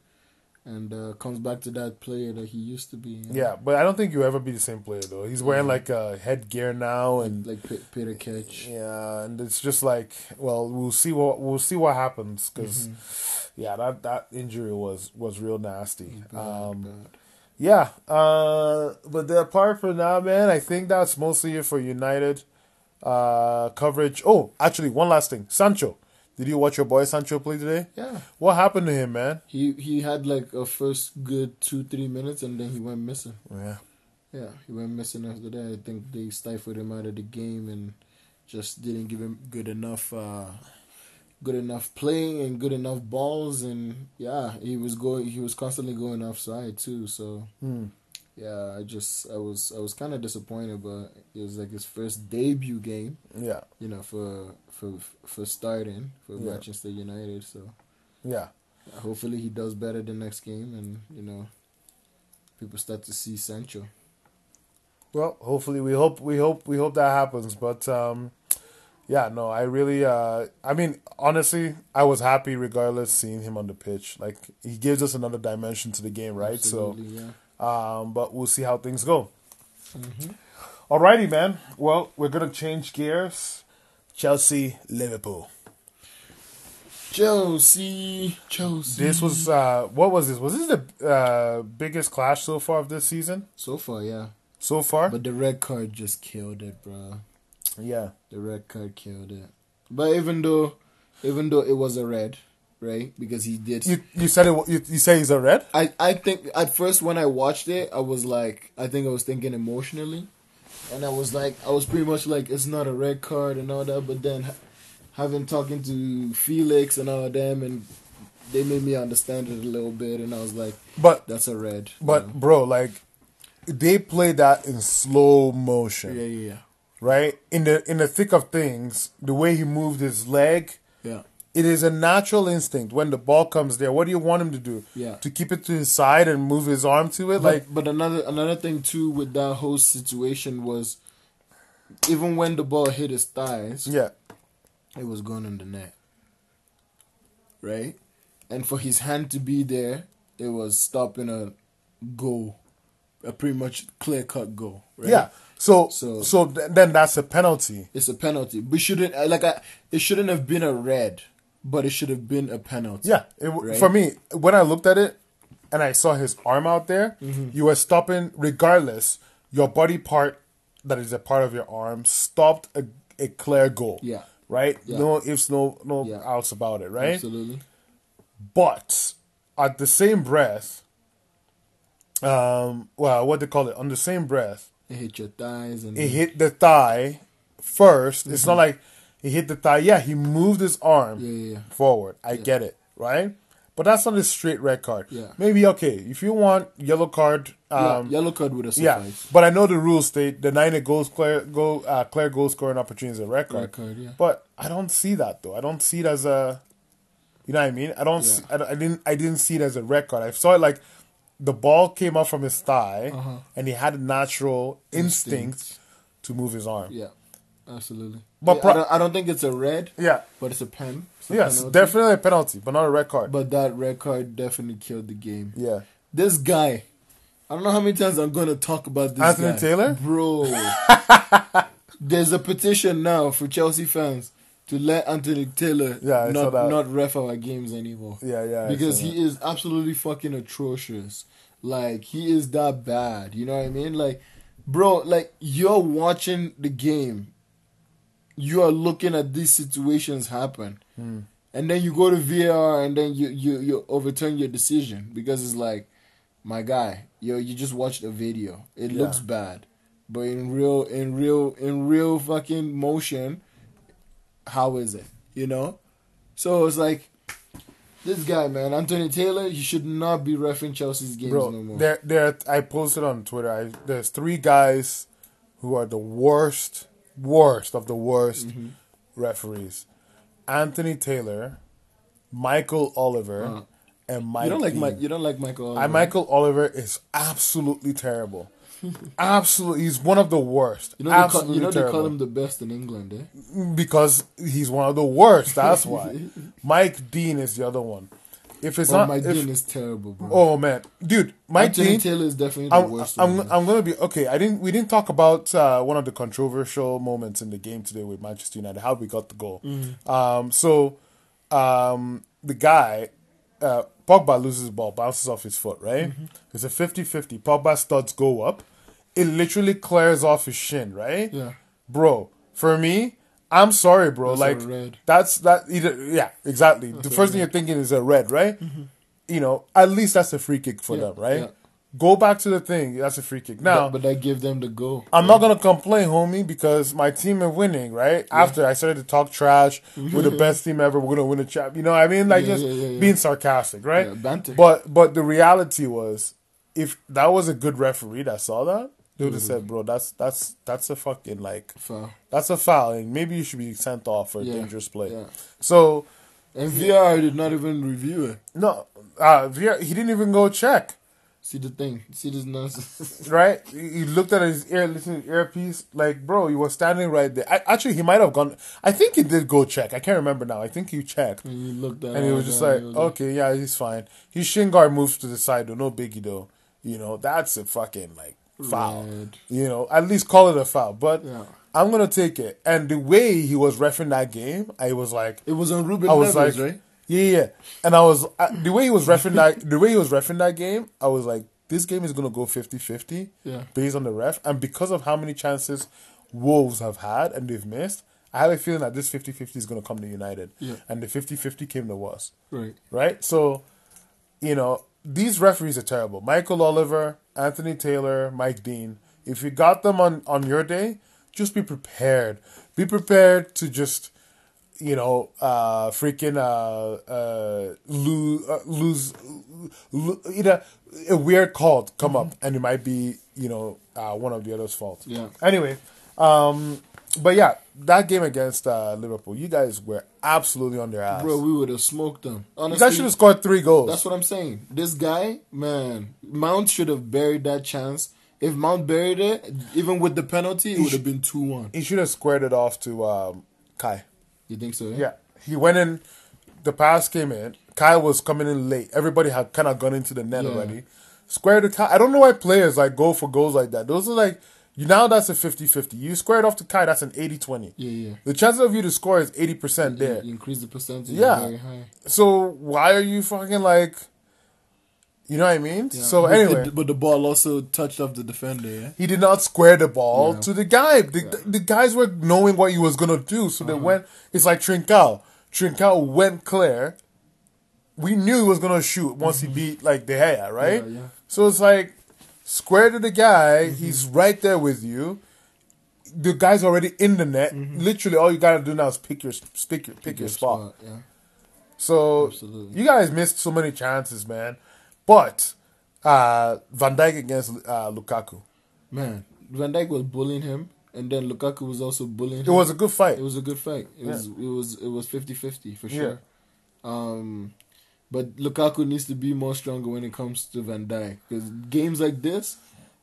and uh, comes back to that player that he used to be. you know? yeah, but I don't think you'll ever be the same player though. He's wearing like a headgear now, and like Pe- Petr Čech. yeah, and it's just like, well, we'll see what we'll see what happens because, Mm-hmm. yeah, that that injury was was real nasty. Bad, Um, bad. yeah, uh, but the apart from that, man, I think that's mostly it for United uh, coverage. Oh, actually, one last thing, Sancho. Did you watch your boy Sancho play today? Yeah, What happened to him, man? he he had like a first good two three minutes, and then he went missing. Yeah, Yeah, he went missing after that. I think they stifled him out of the game and just didn't give him good enough, uh, good enough playing and good enough balls. And yeah, he was going. He was constantly going offside too. So Hmm. Yeah, I just I was I was kind of disappointed, but it was like his first debut game. yeah, You know, for for for starting for Yeah. Manchester United. So yeah. hopefully he does better the next game, and you know, people start to see Sancho. Well, hopefully we hope we hope we hope that happens. But um, yeah, no, I really uh, I mean, honestly, I was happy regardless seeing him on the pitch. Like he gives us another dimension to the game, right? Absolutely, yeah. Um, but we'll see how things go. Mhm. Alrighty, man. Well, we're gonna change gears. Chelsea, Liverpool. Chelsea, Chelsea. This was uh, what was this? Was this the uh, biggest clash so far of this season? so far, yeah. so far. But the red card just killed it, bro. yeah, The red card killed it. But even though, even though it was a red, right? Because he did. you you said it. You, you say he's a red. I I think at first when I watched it, I was like, I think I was thinking emotionally, and I was like, I was pretty much like, it's not a red card and all that. But then, having talking to Felix and all of them, and they made me understand it a little bit, and I was like, But that's a red. but you bro, like they play that in slow know? motion, yeah, yeah, right? In the in the thick of things, the way he moved his leg, yeah, it is a natural instinct when the ball comes there. What do you want him to do? Yeah. To keep it to his side and move his arm to it, But, like but another another thing too with that whole situation was, even when the ball hit his thighs, yeah, it was going in the net. Right? And for his hand to be there, it was stopping a goal. A pretty much clear cut goal. Right? yeah. So so, So- th- then that's a penalty. It's a penalty. We shouldn't like I, it shouldn't have been a red, but it should have been a penalty. Yeah, it, Right? for me, when I looked at it and I saw his arm out there, Mm-hmm. you were stopping regardless. Your body part that is a part of your arm stopped a, a clear goal. Yeah. Right. Yeah. No ifs, no no Yeah. outs about it. Right. Absolutely. But at the same breath, um, well, what they call it on the same breath, It hit your thighs and it hit the thigh 1st It's Mm-hmm. not like he hit the thigh. Yeah, he moved his arm Yeah, yeah, yeah. forward. I get it, right? But that's not a straight red card. Yeah. Maybe okay if you want yellow card. Yeah, Um, yellow card would have yeah, sufficed. but I know the rules state denying a goals clear goal uh, clear goal scoring opportunity is a red card. Red card, yeah. But I don't see that though. I don't see it as a, you know what I mean? I don't. Yeah. See, I, I didn't. I didn't see it as a red card. I saw it like the ball came up from his thigh, Uh-huh. and he had a natural instinct, Instinct. to move his arm. Yeah, absolutely. But But pro- I, don't, I don't think it's a red, Yeah. but it's a pen. It's a Yes, penalty. definitely a penalty, but not a red card. But that red card definitely killed the game. yeah. This guy, I don't know how many times I'm gonna talk about this Anthony guy. Taylor? bro. There's a petition now for Chelsea fans to let Anthony Taylor Yeah, not not ref our games anymore. Yeah, yeah, Because he is absolutely fucking atrocious. Like he is that bad. You know what I mean? Like, bro, like you're watching the game. You are looking at these situations happen. Hmm. And then you go to VAR and then you, you, you overturn your decision because it's like, my guy, yo, you just watched a video. It Yeah. looks bad. But in real in real in real fucking motion, how is it? You know? So it's like this guy, man, Anthony Taylor, he should not be refing Chelsea's games Bro, no more. there, there. I posted on Twitter. I, there's three guys who are the worst, worst of the worst Mm-hmm. referees: Anthony Taylor, Michael Oliver, Uh, and Mike. you don't like Mike. You don't like Michael. I, Oliver. Michael Oliver is absolutely terrible. absolutely, he's one of the worst. You know, they call, you know they call him the best in England, eh? because he's one of the worst. That's why. Mike Dean is the other one. If it's Oh, not, Mike if- Dean is terrible, bro. oh man, dude, Mike Anthony Dean. Taylor is definitely the I'm, worst. I'm, one. I'm gonna be okay. I didn't. We didn't talk about uh, one of the controversial moments in the game today with Manchester United. How we got the goal. Mm-hmm. Um, so, um, the guy, uh, Pogba loses the ball, bounces off his foot. Right. Mm-hmm. It's a 50-50. Pogba studs go up. It literally clears off his shin. Right. Yeah. Bro, for me, I'm sorry, bro. That's like that's that either. Yeah, exactly. the first thing you're thinking is a red, right? You know, at least that's a free kick for Mm-hmm. Yeah, them, right? yeah. Go back to the thing. That's a free kick. Now, but, but that gave them the goal. I'm not gonna complain, homie, because my team are winning, right? After I started to talk trash, we're the best team ever. We're gonna win a champ. You know, what I mean, like Yeah, just yeah, yeah, yeah. being sarcastic, right? Yeah. But but the reality was, if that was a good referee that saw that, they would have said, "Bro, that's that's that's a fucking like Foul. that's a foul, and maybe you should be sent off for a Yeah, dangerous play." yeah. So And VAR did not even review it. no, uh, Vieira- he didn't even go check. See the thing. See this nonsense. right? He he looked at his ear, his earpiece, like, bro, you were standing right there. I, actually, he might have gone. I think he did go check. I can't remember now. I think he checked, and you looked at and he was just like, he was like, okay, yeah, he's fine. His shin guard moves to the side, though. No biggie, though. You know, that's a fucking like foul. Red. You know, at least call it a foul. But Yeah. I'm gonna take it. And the way he was refing that game, I was like, It was on Ruben I was like, right? yeah, yeah. And I was uh, the way he was refing that, the way he was refing that game, I was like, this game is gonna go 50-50 Yeah. based on the ref, and because of how many chances Wolves have had and they've missed, I have a feeling that this 50-50 is gonna come to United, Yeah. and the 50-50 came to us Right. right? So, you know, these referees are terrible. Michael Oliver, Anthony Taylor, Mike Dean. If you got them on on your day, just be prepared. Be prepared to just, you know, uh, freaking uh, uh, lose, uh, lose, lo- either a weird call come up, and it might be, you know, uh, one of the other's fault. Yeah. Anyway, um, but yeah, that game against uh, Liverpool, you guys were absolutely on their ass. Bro, we would have smoked them. You guys should have scored three goals. That's what I'm saying. This guy, man, Mount should have buried that chance. If Mount buried it, even with the penalty, it would have been two one. he should have squared it off to um, Kai. You think so? Yeah, he went in. The pass came in. Kai was coming in late. Everybody had kind of gone into the net Yeah. already. Squared to Kai. I don't know why players like go for goals like that. Those are like you now. That's a 50-50. You square it off to Kai. That's an 80-20. Yeah, yeah. The chances of you to score is eighty percent You, there. you increase the percentage Yeah. very high. So why are you fucking like? You know what I mean? Yeah. So But anyway, but the ball also touched off the defender. Yeah. he did not square the ball Yeah. to the guy. The, the guys were knowing what he was gonna do, so Uh-huh. they went. It's like Trincao. Trincao went clear. We knew he was gonna shoot once he beat like De Gea, right? Mm-hmm. Yeah, yeah. So it's like square to the guy. Mm-hmm. He's right there with you. The guy's already in the net. Mm-hmm. Literally, all you gotta do now is pick your pick your pick your spot. Yeah. So Absolutely. you guys missed so many chances, man. But uh, Van Dijk against uh, Lukaku, Man, Van Dijk was bullying him, and then Lukaku was also bullying it him. was a good fight. It was a good fight. It was it was it was 50-50 for sure. Um, but Lukaku needs to be more stronger when it comes to Van Dijk because games like this,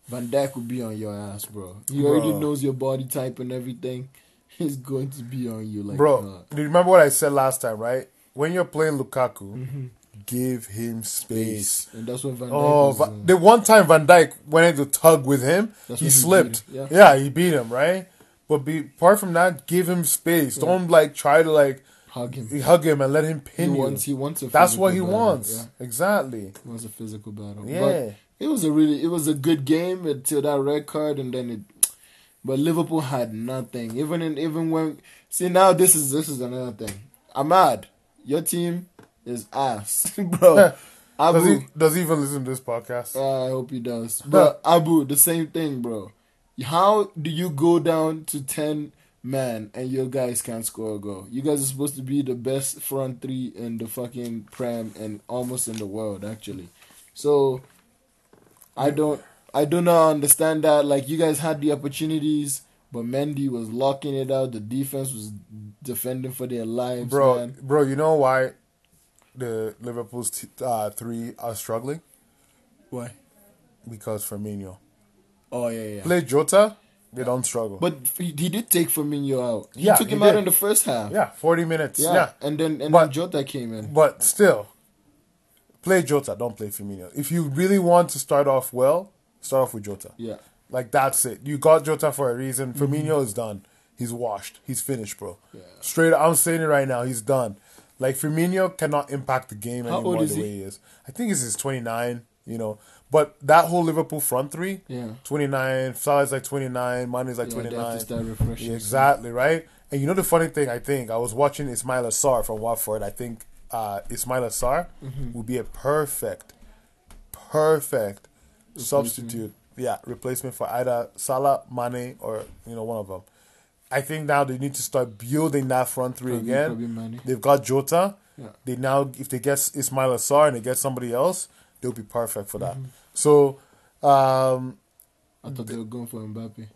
Van Dijk will be on your ass, bro. He already knows your body type and everything. He's going to be on you like Bro, do you remember what I said last time, right? When you're playing Lukaku, Mm-hmm. give him space. and that's what Van Dijk Oh, was. Uh, the one time Van Dijk went into tug with him, he he slipped. him, yeah. he beat him, right? But be, apart from that, give him space. Don't like try to like hug him. hug him and let him He pin you. wants. He wants a. That's what he battle, wants. Yeah. Exactly. It was a physical battle. Yeah. But it was a really it was a good game until that red card and then it but Liverpool had nothing. Even in even when see now this is this is another thing. Ahmad, your team is ass. Bro. Does Abu he does he even listen to this podcast? uh, I hope he does. But Abu, the same thing, bro. How do you go down to ten man and your guys can't score a goal? You guys are supposed to be the best front three in the fucking prem and almost in the world actually. So I don't I do not understand that. Like you guys had the opportunities, but Mendy was locking it out. The defense was defending for their lives, bro, man. bro, you know why the Liverpool's t- uh, three are struggling? Why? Because Firmino Oh yeah, yeah. play Jota, they don't struggle. But he, did take Firmino out. He Yeah, took him out did. in the first half. yeah, forty minutes. Yeah, Yeah, and then and But- then Jota came in. but still, play Jota. Don't play Firmino. If you really want to start off well, start off with Jota. Yeah, Like that's it. You got Jota for a reason. Firmino is done. He's washed. He's finished, bro. Mm-hmm. Yeah. Straight. I'm saying it right now. He's done. Like Firmino cannot impact the game How anymore the he? way he is. I think he's 29. You know, but that whole Liverpool front three, Yeah. 29. Salah's like 29. Mane's like Yeah, to 29. Yeah, exactly right. And you know the funny thing, I think I was watching Ismaila Sarr from Watford. I think uh, Ismaila Sarr Mm-hmm. would be a perfect, perfect substitute. Yeah, replacement for either Salah, Mane, or you know one of them. I think now they need to start building that front three Probably- again. probably They've got Jota. Yeah. They now, if they get Ismaila Sarr and they get somebody else, they'll be perfect for that. Mm-hmm. So, um, I thought they were going for Mbappe.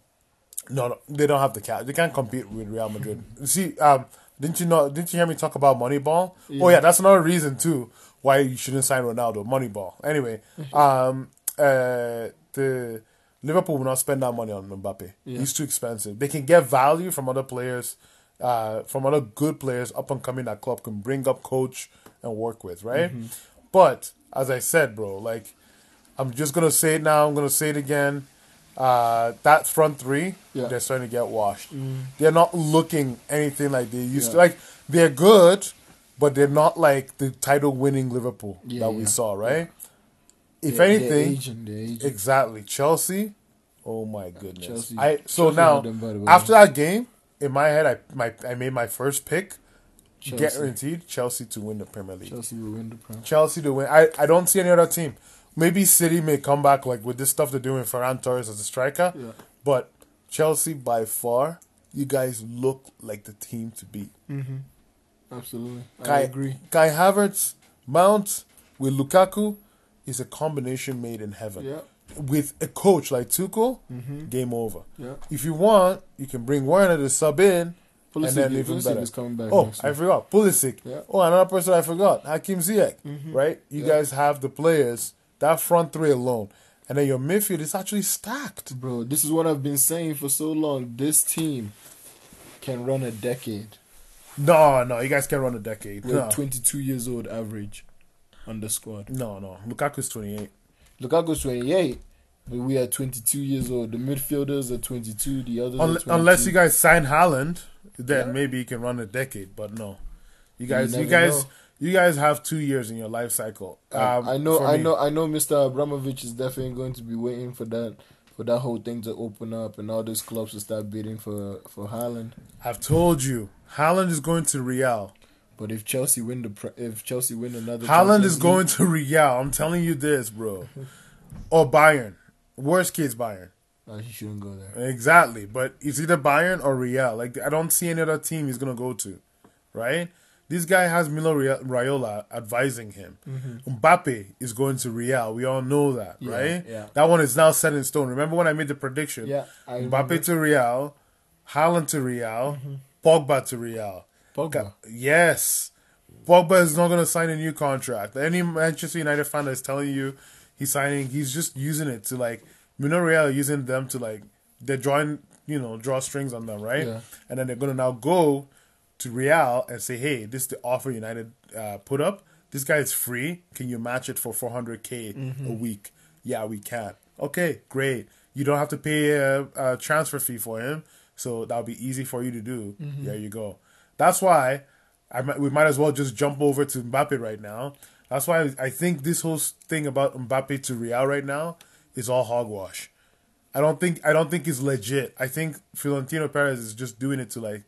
no, no, they don't have the cap. They can't compete with Real Madrid. See, um, didn't you know? Didn't you hear me talk about Moneyball? Oh yeah, that's another reason too why you shouldn't sign Ronaldo. Moneyball. Anyway, um, uh, the Liverpool will not spend that money on Mbappe. Yeah. He's too expensive. They can get value from other players, uh, from other good players up and coming that club can bring up, coach, and work with. Right, Mm-hmm. But as I said, bro, like I'm just gonna say it now. I'm gonna say it again. Uh, that front three, Yeah. they're starting to get washed. They're not looking anything like they used to. Like they're good, but they're not like the title-winning Liverpool Yeah, that we yeah. saw, right? if They're- anything, they're aging, they're aging. exactly Chelsea. Oh my goodness! Chelsea- I so Chelsea now them, by the way. after that game, in my head, I my I made my first pick, Chelsea. guaranteed Chelsea to win the Premier League. Chelsea will win the Prem. Chelsea to win. I, I don't see any other team. Maybe City may come back like with this stuff they're doing for Ferran Torres as a striker, Yeah. but Chelsea by far, you guys look like the team to beat. Mm-hmm. Absolutely, I Kai, agree. Kai Havertz, Mount with Lukaku is a combination made in heaven. Yeah, With a coach like Tuchel, Mhm. game over. yeah. If you want, you can bring Werner to sub in. Pulisic, And then even Pulisic better. is coming back. Oh, I forgot. Pulisic. Yeah. Oh, another person I forgot. Hakim Ziyech. Mhm. Right? You Yeah. guys have the players, that front three alone. And then your midfield is actually stacked. Bro, this is what I've been saying for so long. This team can run a decade. No, no, you guys can run a decade. We're No, 22 years old average on the squad. no, no. Lukaku's 28. Lukaku's 28, but we are 22 years old. The midfielders are 22. The others are Un- 22. unless you guys sign Haaland, then Yeah. maybe you can run a decade. But no, you You guys, you, never guys, know. you guys have two years in your life cycle. Um, I know, I know, I know. Mr. Abramovich is definitely going to be waiting for that, for that whole thing to open up and all these clubs to start bidding for for Haaland. I've told you, Haaland is going to Real. But if Chelsea win the, if Chelsea win another, Haaland is going to Real. I'm telling you this, bro. or Bayern. Worst case, Bayern. Uh, he shouldn't go there. Exactly, but it's either Bayern or Real. Like I don't see any other team he's gonna go to, right? This guy has Mino Raiola advising him. Mbappe is going to Real. We all know that, Mm-hmm. Yeah, right? yeah. That one is now set in stone. Remember when I made the prediction? Yeah, I remember. Mbappe to Real, Haaland to Real, Mm-hmm. Pogba to Real. Pogba. Yes. Pogba is not going to sign a new contract. Any Manchester United fan that's telling you he's signing, he's just using it to like, Mino Real using them to like, they're drawing, you know, draw strings on them, right? Yeah. And then they're to now go to Real and say, hey, this is the offer United uh, put up. This guy is free. Can you match it for 400K a week? Yeah, we can. Okay, great. You don't have to pay a, a transfer fee for him. So that'll be easy for you to do. There you go. That's why I we might as well just jump over to Mbappe right now. That's why I think this whole thing about Mbappe to Real right now is all hogwash. I don't think I don't think it's legit. I think Florentino Perez is just doing it to like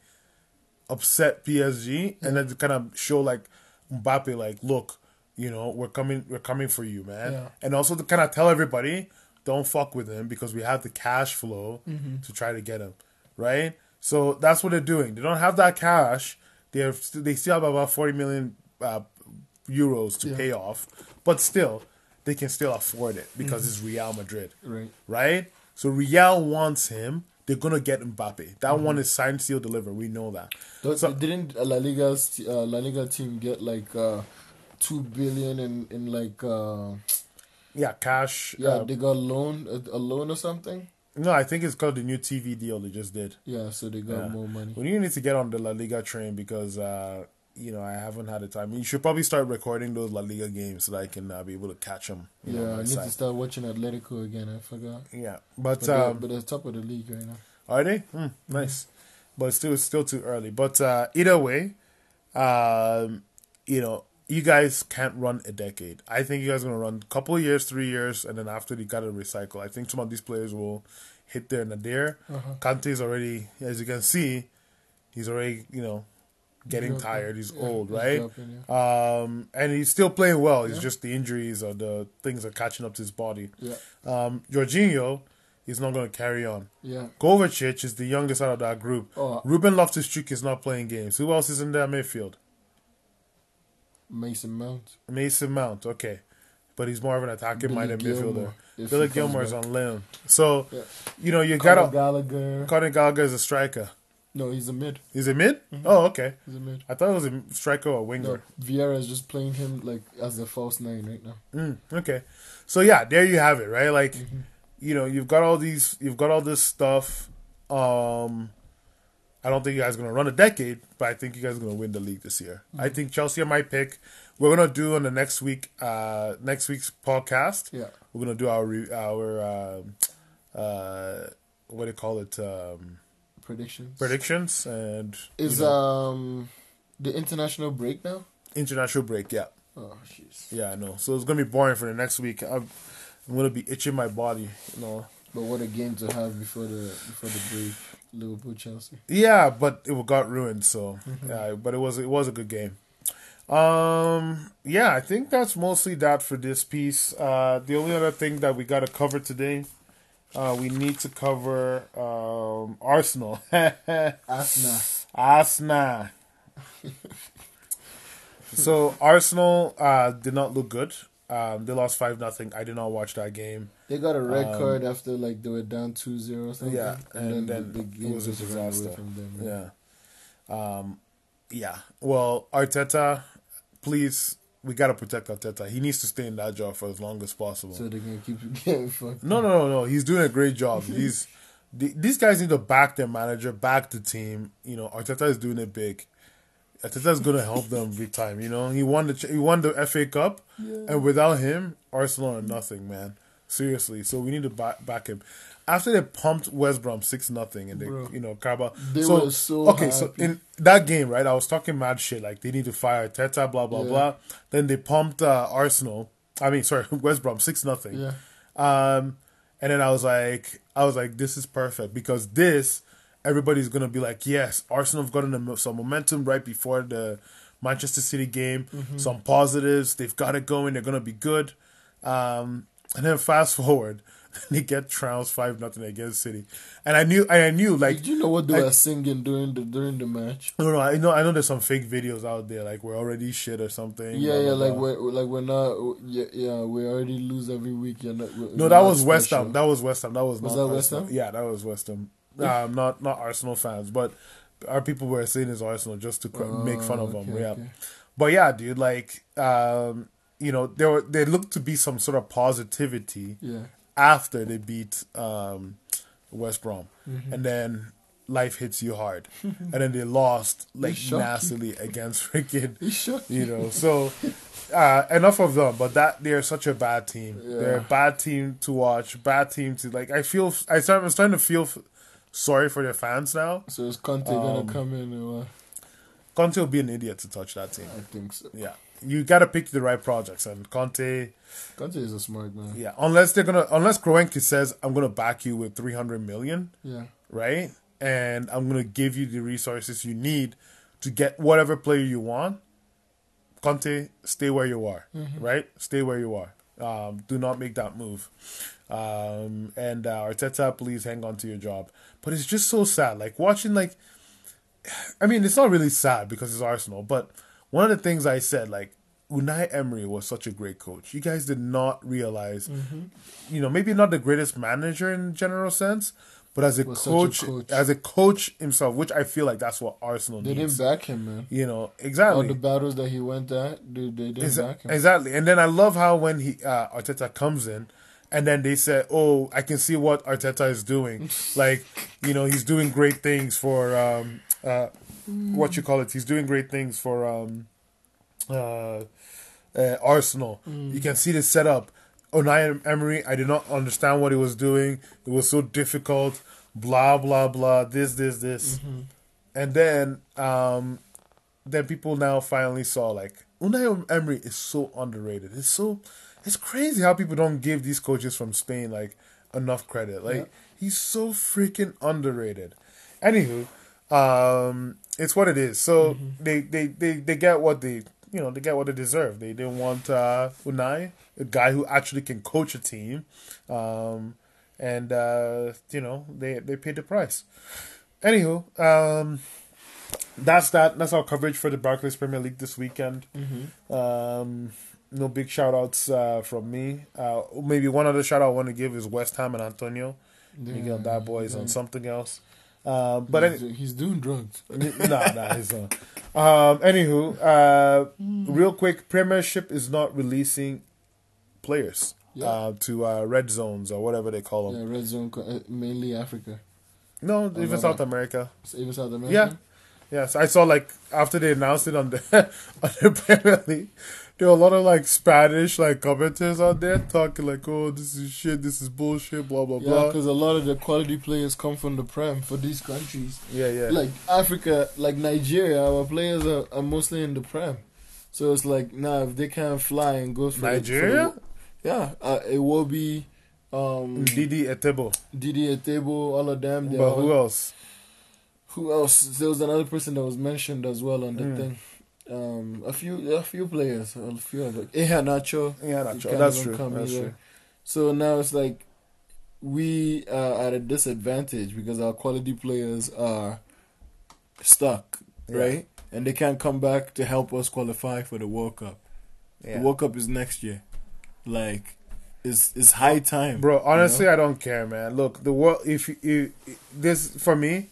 upset PSG and then to kind of show like Mbappe like, look, you know, we're coming we're coming for you, man. Yeah. And also to kind of tell everybody, don't fuck with him because we have the cash flow to try to get him, right? So that's what they're doing. They don't have that cash. They have they still have about 40 million uh, euros to Yeah. pay off, but still they can still afford it because it's Real Madrid Right. right? So Real wants him. They're gonna get Mbappe. That Mm-hmm. one is signed, sealed, delivered. We know that. Don't- So- didn't La Liga's uh, La Liga team get like uh, two billion in in like uh, Yeah, cash. yeah uh, they got loan a, a loan or something. no, I think it's called the new TV deal they just did. Yeah, so they got Yeah. more money. Well, you need to get on the La Liga train because uh, you know I haven't had the time. You should probably start recording those La Liga games so that I can uh, be able to catch them. You know, Yeah, on I need side. to start watching Atletico again. I forgot. Yeah, but, But, they're, um, but they're top of the league right now. Are they? Hmm, nice. But still, it's still too early. But uh, either way, um, you know, you guys can't run a decade. I think you guys are gonna run a couple of years, three years, and then after you gotta recycle. I think some of these players will hit their nadir. Uh-huh. Kante's already, as you can see, he's already you know getting Dropping. tired. He's Yeah, old, he's right? yeah. Um, and he's still playing well. It's Yeah. just the injuries or the things are catching up to his body. Yeah, Um, Jorginho is not going to carry on. yeah. Kovacic is the youngest out of that group. Oh, Ruben Loftus-Cheek is not playing games. Who else is in their midfield? Mason Mount. Mason Mount, okay. But he's more of an attacking minded Billy midfielder. Gilmour, Billy Gilmour's back. on loan. So, you know, you got to. Gallagher. Conor Gallagher is a striker. No, he's a mid. He's a mid? Oh, okay. He's a mid. I thought it was a striker or winger. No, Vieira is just playing him like as the false nine right now. Mm, okay. So yeah, there you have it, right? Like, Mm-hmm. you know, you've got all these, you've got all this stuff. Um, I don't think you guys are gonna run a decade, but I think you guys are gonna win the league this year. Mm-hmm. I think Chelsea are my pick. We're gonna do on the next week, uh, next week's podcast. Yeah. We're gonna do our re- our um uh, what do you call it? Um, Predictions. predictions and Is you know, um the international break now? international break. Yeah, Oh, jeez. Yeah, I know. So it's gonna be boring for the next week. I'm, I'm gonna be itching my body. You know. But what a game to have before the before the break, Liverpool Chelsea. Yeah, but it got ruined. So yeah, but it was it was a good game. Um, yeah, I think that's mostly that for this piece. Uh, the only other thing that we got to cover today, uh, we need to cover um Arsenal. Arsenal. Arsenal. so Arsenal uh, did not look good. Um, they lost five nothing. I did not watch that game. They got a red Um, card after like they were down 2-0 or something. Yeah, and then the it game was a ran away disaster. from them. Yeah. Um, yeah. Well, Arteta, please, we gotta protect Arteta. He needs to stay in that job for as long as possible. So they can keep getting fucked. no, no, no, no. He's doing a great job. He's the, these guys need to back their manager, back the team. You know, Arteta is doing it big. Arteta is gonna help them big time. You know, he won the he won the FA Cup, and without him, Arsenal are nothing, man. Seriously. So we need to back, back him. After they pumped West Brom six nothing, and they, Bro. you know, Carabao. They so, were so okay. So in that game, right, I was talking mad shit like they need to fire Teta, blah blah Yeah. blah. Then they pumped uh, Arsenal. I mean, sorry, West Brom six nothing. Yeah. Um, and then I was like, I was like, this is perfect because this, everybody's gonna be like, yes, Arsenal have gotten some momentum right before the Manchester City game, some positives. They've got it going. They're gonna be good. Um, and then fast forward, they get trounced five nothing against City, and I knew, I knew like Did you know what they I- were singing during the during the match? no, no, I know, I know. There's some fake videos out there, like we're already shit or something. Yeah, blah, yeah, blah, like blah. we're like we're not. Yeah, yeah, we already lose every week. You're not, No, that was West. Ham. That was West Ham. That was, Was not that West Ham? Yeah, that was West Ham. Um, not not Arsenal fans, but our people were saying it's Arsenal just to cr- make fun of Oh, them. Yeah, okay. but yeah, dude, like, um, you know, there were there looked to be some sort of positivity Yeah. after they beat um, West Brom, Mm-hmm. and then life hits you hard, and then they lost like shocked you. nastily against freaking He shook you know so uh enough of them but that they're such a bad team Yeah. they're a bad team to watch bad team to like i feel i start i'm starting to feel f- sorry for their fans now So is Conte Um, gonna come in? Or conte will be an idiot to touch that team I think so. yeah you gotta pick the right projects and conte Conte is a smart man. yeah unless they're gonna unless Kroenke says i'm gonna back you with 300 million Yeah. right and i'm gonna give you the resources you need to get whatever player you want Conte, stay where you are, right? Stay where you are. Um, do not make that move. Um, and uh, Arteta, please hang on to your job. But it's just so sad. Like watching, like, I mean, it's not really sad because it's Arsenal. But one of the things I said, like, Unai Emery was such a great coach. You guys did not realize, you know, maybe not the greatest manager in general sense, but as a such a coach, coach. as a coach himself, which I feel like that's what Arsenal They needs. didn't back him, man. you know exactly All the battles that he went at, dude, they didn't Exa- back him. Exactly. And then I love how when he uh, Arteta comes in and then they said, "Oh, I can see what Arteta is doing. like, you know, he's doing great things for um uh what you call it. He's doing great things for um uh, uh Arsenal. You can see the setup. Unai Emery, I did not understand what he was doing. It was so difficult. Blah blah blah. This this this, and then um then people now finally saw like Unai Emery is so underrated. It's so it's crazy how people don't give these coaches from Spain like enough credit. Like Yeah. he's so freaking underrated. Anywho, um, it's what it is. So they, they they they get what they you know they get what they deserve. They didn't want uh, Unai, a guy who actually can coach a team, um, and uh, you know they they paid the price. Anywho, um, that's that. That's our coverage for the Barclays Premier League this weekend. Um, no big shout outs uh, from me. Uh, maybe one other shout out I want to give is West Ham and Antonio. Miguel, that boy is on something else. Uh, but any, he's, he's doing drugs. nah, nah, he's not. Um, anywho, uh, real quick, Premiership is not releasing players Yeah. uh, to uh, red zones or whatever they call them. Yeah, red zone, uh, mainly Africa, No, even no, South no. America. So even South America. Yeah. Yes, I saw like after they announced it on the on the Premier League, there were a lot of like Spanish like commenters out there talking like, "Oh, this is shit, this is bullshit, blah blah Yeah, blah." because a lot of the quality players come from the Prem for these countries. Yeah, yeah, Like Africa, like Nigeria, our players are, are mostly in the Prem. So it's like now if they can't fly and go for the- for the- Nigeria? yeah, uh, it will be um, Didi Etebo. Didi Etebo, all of them. But all- who else? Who else? There was another person that was mentioned as well on the Mm. thing. Um, a few, a few players, a few it. Iheanacho. Yeah, He that's true. That's true. either. true. So now it's like we are at a disadvantage because our quality players are stuck, Yeah. right? And they can't come back to help us qualify for the World Cup. Yeah. The World Cup is next year. Like, it's it's high time, Bro, you know? honestly, I don't care, man. Look, the world. If you, you this for me,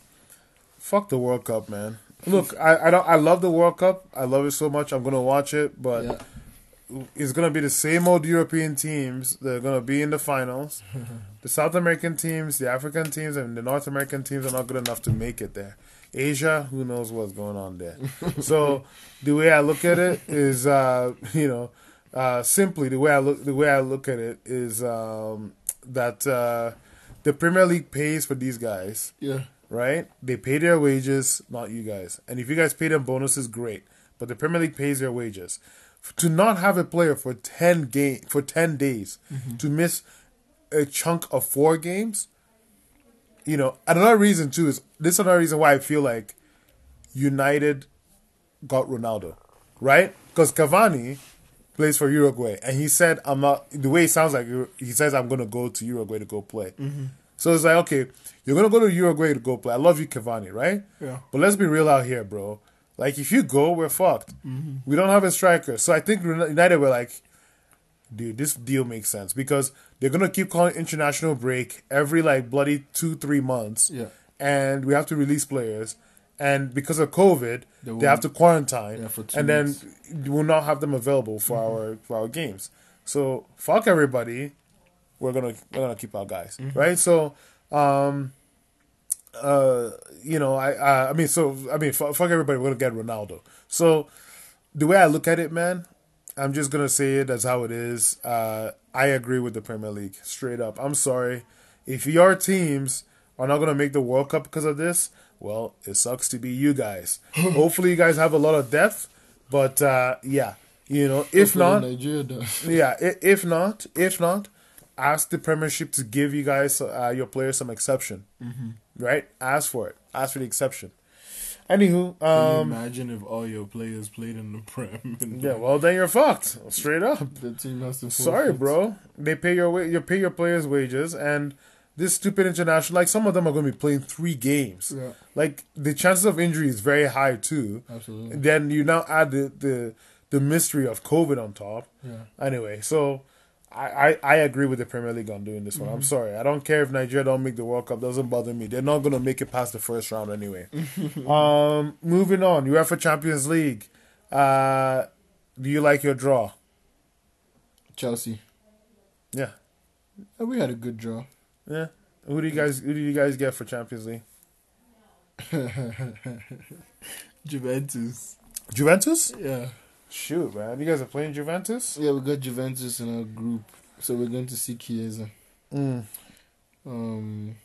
fuck the World Cup, man. Look, I, I don't. I love the World Cup. I love it so much. I'm gonna watch it, but Yeah. it's gonna be the same old European teams. They're gonna be in the finals. the South American teams, the African teams, and the North American teams are not good enough to make it there. Asia, who knows what's going on there. so the way I look at it is, uh, you know, uh, simply the way I look the way I look at it is um, that uh, the Premier League pays for these guys yeah, right? They pay their wages, not you guys. And if you guys pay them bonuses, great. But the Premier League pays their wages. To not have a player for ten game for ten days mm-hmm. to miss a chunk of four games, you know. Another reason too is this is another reason why I feel like United got Ronaldo, right? Because Cavani plays for Uruguay, and he said, "I'm not." The way it sounds like he says, "I'm going to go to Uruguay to go play." Mm-hmm. So it's like, okay, you're going to go to Uruguay to go play. I love you, Cavani, right? Yeah. But let's be real out here, bro. Like, if you go, we're fucked. Mm-hmm. We don't have a striker, so I think United were like, dude, this deal makes sense because they're gonna keep calling international break every like bloody two three months. Yeah. And we have to release players, and because of COVID, They they, have to quarantine, Yeah, for two and then we'll not have them available for mm-hmm. our for our games. So fuck everybody. We're gonna we're gonna keep our guys, right? So, um, uh, you know, I I, I mean, so I mean, fuck, fuck everybody. We're gonna get Ronaldo. So the way I look at it, man, I'm just gonna say it as how it is. Uh, I agree with the Premier League, straight up. I'm sorry if your teams are not gonna make the World Cup because of this. Well, it sucks to be you guys. Hopefully, you guys have a lot of depth, but uh, yeah, you know, if Hopefully not, Nigeria yeah, if not, if not, ask the Premiership to give you guys uh, your players some exception, right? Ask for it. Ask for the exception. Anywho, Can um, you imagine if all your players played in the Prem? yeah, well then you're fucked, straight up. the team has to. Sorry, bro. They pay your wa- you pay your players wages, and this stupid international, like some of them are going to be playing three games. Yeah, Like the chances of injury is very high too. absolutely. And then you now add the the, the mystery of COVID on top. Yeah. Anyway, so I, I, I agree with the Premier League on doing this one. I'm sorry. I don't care if Nigeria don't make the World Cup. Doesn't bother me. They're not gonna make it past the first round anyway. um, moving on. UEFA Champions League. Uh, do you like your draw? Chelsea. Yeah, Yeah, we had a good draw. yeah. Who do you guys Who do you guys get for Champions League? Juventus. Juventus. Yeah. Shoot, man. You guys are playing Juventus. Yeah, we got Juventus in our group, so we're going to see Chiesa. Mm. Um,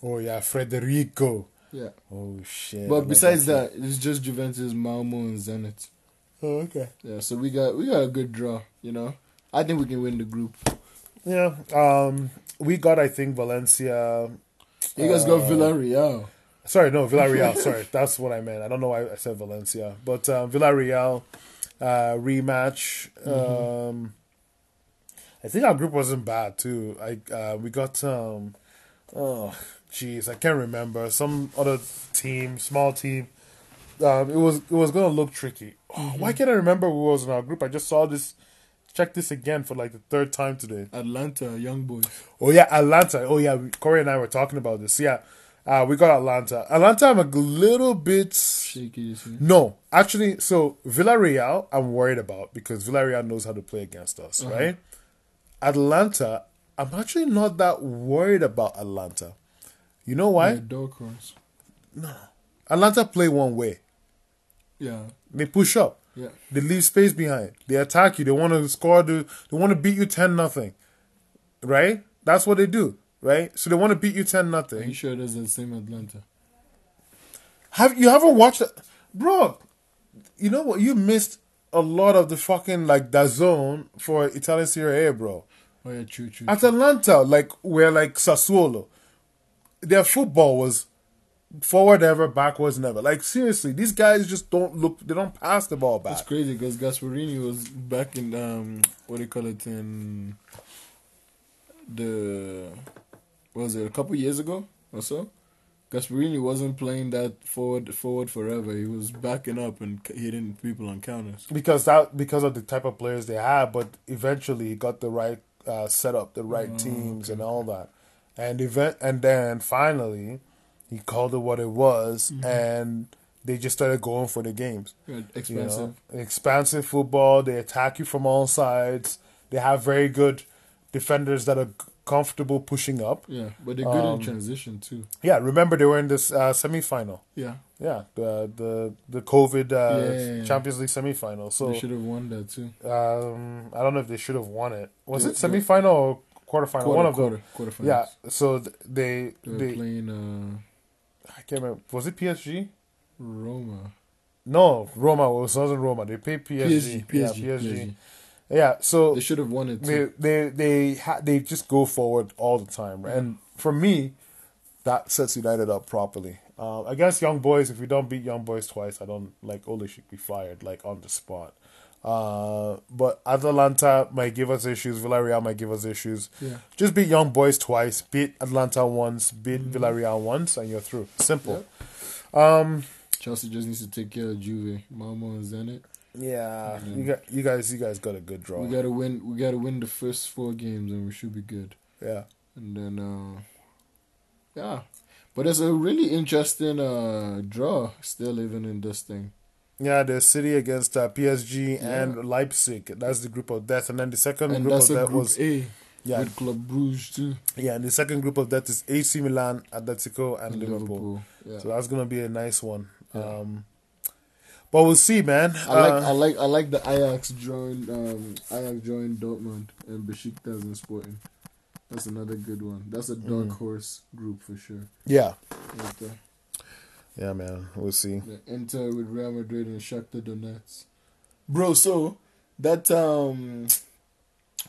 Oh yeah, Federico. yeah. Oh shit. But besides kid. that, it's just Juventus, Malmo, and Zenit. Oh okay. Yeah, so we got we got a good draw. You know, I think we can win the group. Yeah. Um, we got I think Valencia. You guys got Uh, Villarreal. Sorry, no Villarreal. sorry, that's what I meant. I don't know why I said Valencia, but um, Villarreal uh, rematch. Um, I think our group wasn't bad too. I uh, we got um, oh jeez, I can't remember some other team, small team. Um, it was it was gonna look tricky. Oh, why can't I remember who was in our group? I just saw this. Check this again for like the third time today. Atalanta, Young Boys. Oh yeah, Atalanta. Oh yeah, Corey and I were talking about this. Yeah, uh, we got Atalanta. Atalanta, I'm a little bit. Shaky. No, actually, so Villarreal, I'm worried about because Villarreal knows how to play against us, Uh-huh. right? Atalanta, I'm actually not that worried about Atalanta. You know why? Yeah, dog horse. Atalanta play one way. Yeah, They push up. yeah. They leave space behind. They attack you. They want to score. They, they want to beat you ten nothing, right? That's what they do, right? So they want to beat you ten nothing. Are you sure that's the same Atalanta? Have you haven't watched it, bro? you know what? You missed a lot of the fucking like the zone for Italian Serie A, bro. Oh yeah, true, true. Atalanta, like where like Sassuolo, their football was forward ever, backwards never. Like seriously, these guys just don't look. They don't pass the ball back. It's crazy because Gasperini was back in um what do you call it in the what was it a couple years ago or so. Gasperini wasn't playing that forward forward forever. He was backing up and hitting people on counters. because that because of the type of players they have, but eventually he got the right uh, setup, the right teams, and all that, and event, and then finally he called it what it was, and they just started going for the games. Yeah, You expensive. know, expansive football. They attack you from all sides. They have very good defenders that are comfortable pushing up. Yeah, but they're good Um, in transition too. Yeah, remember they were in this uh, semifinal. Yeah, Yeah, the the the COVID uh, Yeah, yeah, yeah. Champions League semifinal. So they should have won that too. um, I don't know if they should have won it. Was Yeah, it semifinal or quarterfinal? Quarter, One of quarter, them. quarterfinals. Yeah. So th- they they were they playing uh, I can't remember. Was it PSG? Roma. No, Roma. It wasn't Roma. They played PSG. PSG, PSG, yeah, PSG. PSG. Yeah. So They should have won it they they they ha- they just go forward all the time, right? and for me, that sets United up properly. Uh, against Young Boys, if we don't beat Young Boys twice, I don't like Ole should be fired like on the spot. Uh, but Atalanta might give us issues. Villarreal might give us issues. Yeah. Just beat Young Boys twice, beat Atalanta once, beat Villarreal once, and you're through. Simple. Chelsea just needs to take care of Juve, Malmo, and Zenit. Yeah, you got you guys you guys got a good draw. We gotta win. We gotta win the first four games, and we should be good. yeah. And then, uh, yeah, but it's a really interesting uh draw still even in this thing. Yeah, the City against uh, PSG Yeah. and Leipzig. That's the group of death, and then the second And group of death group was A yeah, with Club Bruges too. yeah, and the second group of death is AC Milan, Atletico, and, And Liverpool. Yeah. So that's gonna be a nice one. Yeah. Um, but we'll see, man. I like Uh, I like I like the Ajax joined um Ajax joined Dortmund and Besiktas and Sporting. That's another good one. That's a dark Mm. horse group for sure. yeah, Right yeah, man. We'll see. The Inter with Real Madrid and Shakhtar Donetsk. Bro, so that um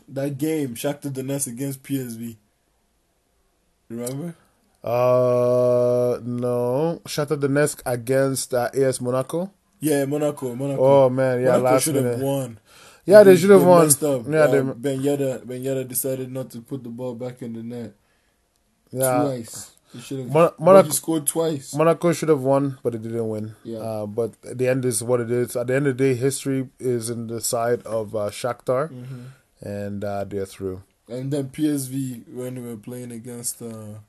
that game Shakhtar Donetsk against PSV. Remember? Uh, no, Shakhtar Donetsk against uh, AS Monaco. Yeah, Monaco, Monaco. Oh man, yeah, Monaco last should have won. Yeah, they should have won. messed up. Yeah, they, um, Ben Yedder, Ben Yedder decided not to put the ball back in the net yeah. twice. He should have. Mon- Monaco- scored twice. Monaco should have won, but it didn't win. Yeah. Uh, but at the end is what it is. At the end of the day, history is in the side of uh, Shakhtar, hmm and uh, they're through. And then PSV when we were playing against. Uh,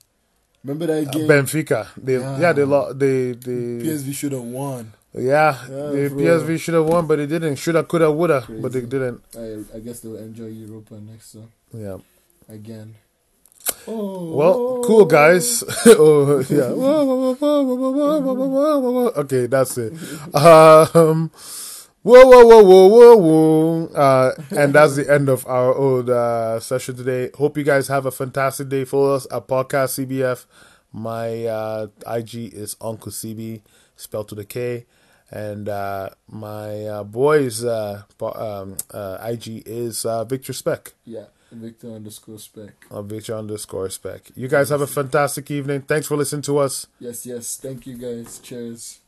remember that Uh, game? Benfica, they yeah, Yeah. they lost. They they PSV should have won. Yeah, yeah the PSV should have won, but they didn't. Shoulda, coulda, woulda, but they didn't. I, I guess they'll enjoy Europa next time. Yeah. Again. Oh. Well, cool guys. oh, oh yeah. okay, that's it. Um, whoa, whoa, whoa, whoa, whoa, whoa. Uh, and that's the end of our old uh, session today. Hope you guys have a fantastic day. Follow us at Podcast CBF. My uh, IG is Uncle CB, spelled to the K. And uh, my uh, boy's uh, um, uh, IG is uh, Victor Speck. Yeah, Victor underscore spec. Uh, Victor underscore Speck. You guys have a fantastic evening. Thanks for listening to us. Yes, yes. Thank you guys. Cheers.